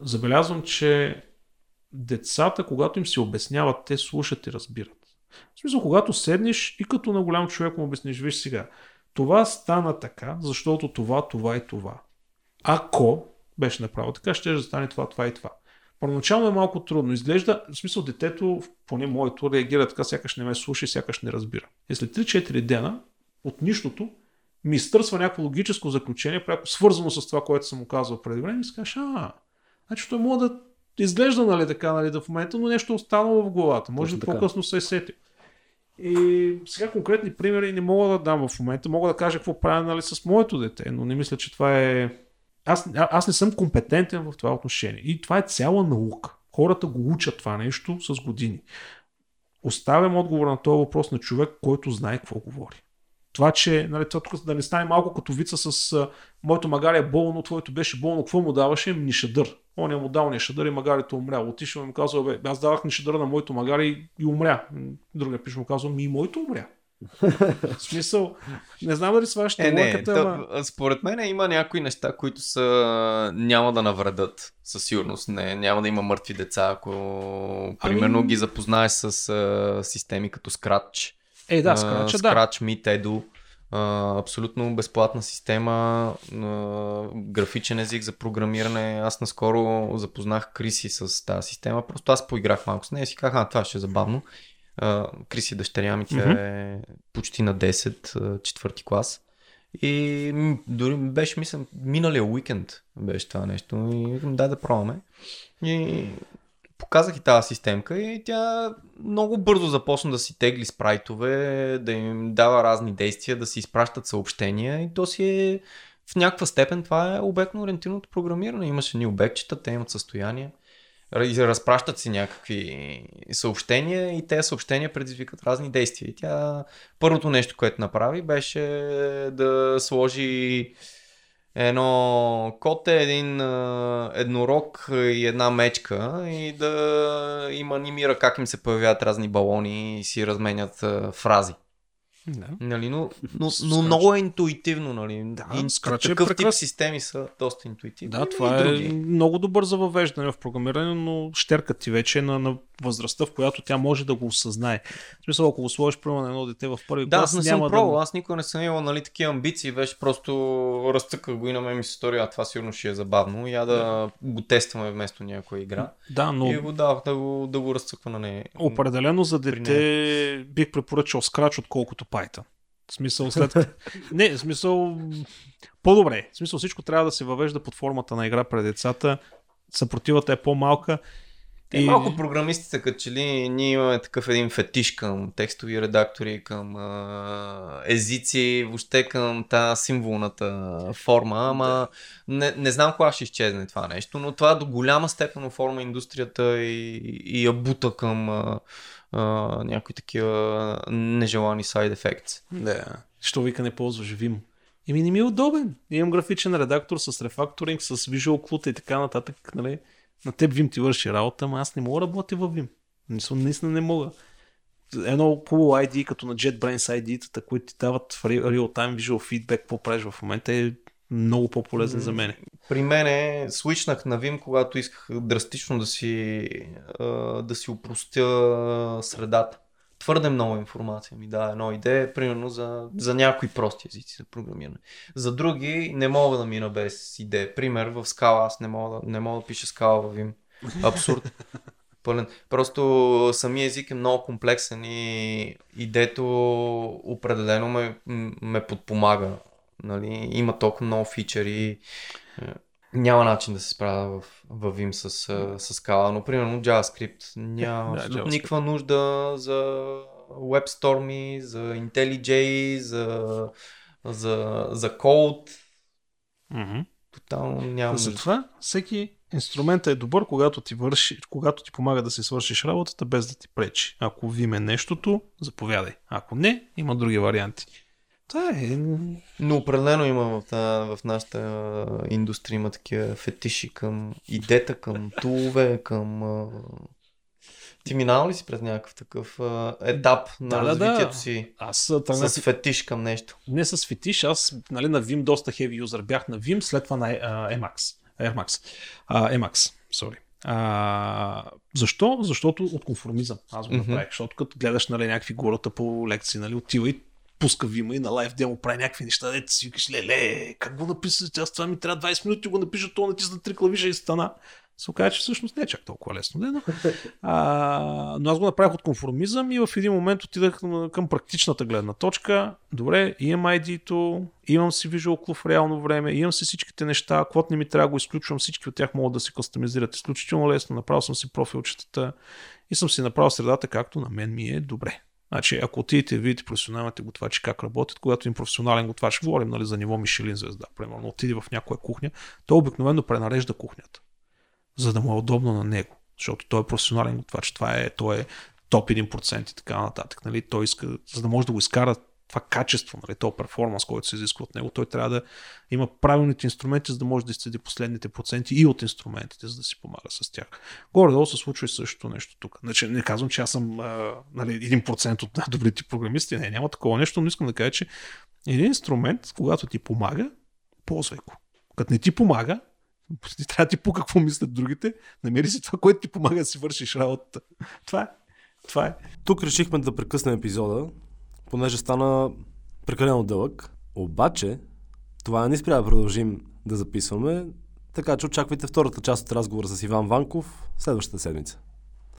забелязвам, че децата, когато им се обясняват, те слушат и разбират. В смисъл, когато седнеш и като на голям човек му обясниш, виж сега, това стана така, защото това, това и това. Ако беше направо така, ще да стане това, това и това. Първоначално е малко трудно. Изглежда, в смисъл детето, поне моето, реагира така, сякаш не ме слуша и сякаш не разбира. И след 3-4 дена от нищото ми изтърсва някакво логическо заключение, пряко свързано с това, което съм му казал преди време и си кажеш, а, значи той може да изглежда нали, така нали, да в момента, но нещо е останало в главата. Може да по-късно се е сетил. И сега конкретни примери не мога да дам в момента. Мога да кажа какво правя нали, с моето дете, но не мисля, че това е аз, аз не съм компетентен в това отношение. И това е цяла наука. Хората го учат това нещо с години. Оставям отговор на този въпрос на човек, който знае какво говори. Това, че нали, това тук да не стане малко като вица с моето магаре е болно, твоето беше болно, какво му даваше? Ни шадър. Он е му дал ни шадър и магарето умря. Отишъл и му казва, бе, аз давах ни шадъра на моето магаре и, и умря. Другия пише му казва, ми и моето умря. В смисъл, не знам дали сваш е, не, ама... Според мен има някои неща, които са няма да навредат със сигурност. Не, няма да има мъртви деца, ако примерно ами... ги запознаеш с а, системи като Scratch. Е, да, Scratch, да. Scratch, Meet, Edu. Абсолютно безплатна система, графичен език за програмиране. Аз наскоро запознах Криси с тази система. Просто аз поиграх малко с нея и си казах, а това ще е забавно. Криси дъщеря ми, тя mm-hmm. е почти на 10, четвърти клас. И дори беше, мисля, миналия уикенд беше това нещо. И дай да пробваме. И показах и тази системка и тя много бързо започна да си тегли спрайтове, да им дава разни действия, да си изпращат съобщения и то си е в някаква степен това е обектно ориентираното програмиране. Имаше ни обектчета, те имат състояние разпращат си някакви съобщения и тези съобщения предизвикат разни действия. И тя първото нещо, което направи, беше да сложи едно коте, един еднорог и една мечка и да им анимира как им се появяват разни балони и си разменят фрази. Да. Нали, но, но, но много е интуитивно. Нали. Да, и Scratch такъв е тип системи са доста интуитивни. Да, това е други. много добър за въвеждане в програмиране, но щеркат ти вече е на, на възрастта, в която тя може да го осъзнае. В смисъл, ако го сложиш примерно на едно дете в първи да, клас, аз не съм пробвал, да... аз никога не съм имал нали, такива амбиции, беше просто разтъках го и на мен ми се стори, а това сигурно ще е забавно. Я да, да. го тестваме вместо някоя игра. Да, но... И го давах да го, да го разцъква на нея. Определено за дете бих препоръчал Scratch, отколкото Python. В смисъл след... Не, в смисъл... По-добре. В смисъл всичко трябва да се въвежда под формата на игра пред децата. Съпротивата е по-малка. Те и... малко програмистите, като че ли ние имаме такъв един фетиш към текстови редактори, към а, езици, въобще към тази символната форма, ама да. не, не знам кога ще изчезне това нещо, но това до голяма степен оформя индустрията и, и я бута към а, а, някои такива нежелани side effects. Да. Що вика не ползваш Vim? Еми не ми е удобен. Имам графичен редактор с рефакторинг, с Visual Cloud и така нататък. Нали? На теб Vim ти върши работа, ама аз не мога да работя в Vim. Наистина не мога. Едно хубаво ID, като на JetBrains ID-тата, които ти дават в real-time visual feedback, какво правиш в момента е много по-полезен за мен. При мен е, свичнах на Vim, когато исках драстично да си, да си упростя средата твърде много информация ми дава едно идея, примерно за, за някои прости езици за програмиране. За други не мога да мина без идея. Пример, в скала аз не мога да, не мога да пиша скала в Vim. Абсурд. Пълен. Просто самия език е много комплексен и идето определено ме, ме подпомага. Нали? Има толкова много фичери няма начин да се справя в, в Vim с, с скала, но примерно JavaScript няма да, JavaScript. никаква нужда за WebStorm, за IntelliJ, за, за, за код. Mm-hmm. Тотално няма нужда. Затова всеки инструмент е добър, когато ти, върши, когато ти помага да си свършиш работата без да ти пречи. Ако Vim е нещото, заповядай. Ако не, има други варианти. Това е. Но определено има в, в нашата индустрия има такива фетиши към идета, към тулове, към... Ти минал ли си през някакъв такъв етап на да, развитието да. си аз, тъгна... с фетиш към нещо? Не с фетиш, аз нали, на Vim доста хеви юзър бях на Vim, след това на uh, Emacs. Uh, Emacs, sorry. А, защо? Защото от конформизъм. Аз го направих. Mm-hmm. Защото като гледаш нали, някакви гората по лекции, нали, отива и пуска Вима и на лайв демо прави някакви неща, дете си викаш, леле, как го написа, аз това ми трябва 20 минути го напиша, то натисна три клавиша и стана. Се оказа, че всъщност не е чак толкова лесно. Не, но, а, но аз го направих от конформизъм и в един момент отидах към практичната гледна точка. Добре, имам ID-то, имам си Visual Club в реално време, имам си всичките неща, каквото не ми трябва го изключвам, всички от тях могат да се кастомизират изключително лесно, направил съм си профилчетата и съм си направил средата както на мен ми е добре. Значи, ако отидете и видите професионалните готвачи как работят, когато им професионален готвач, говорим нали, за ниво Мишелин звезда, примерно, отиде в някоя кухня, той обикновено пренарежда кухнята, за да му е удобно на него, защото той е професионален готвач, това е, той е топ 1% и така нататък. Нали? Той иска, за да може да го изкара това качество, нали, този перформанс, който се изисква от него, той трябва да има правилните инструменти, за да може да изцеди последните проценти и от инструментите, за да си помага с тях. Горе-долу се случва и същото нещо тук. Значи, не казвам, че аз съм а, нали, 1% от най-добрите програмисти, не, няма такова нещо, но искам да кажа, че един инструмент, когато ти помага, ползвай го. Като не ти помага, не трябва да ти по какво мислят другите, намери си това, което ти помага да си вършиш работата. Това е. Това е. Тук решихме да прекъснем епизода, понеже стана прекалено дълъг. Обаче, това не спря да продължим да записваме, така че очаквайте втората част от разговора с Иван Ванков следващата седмица.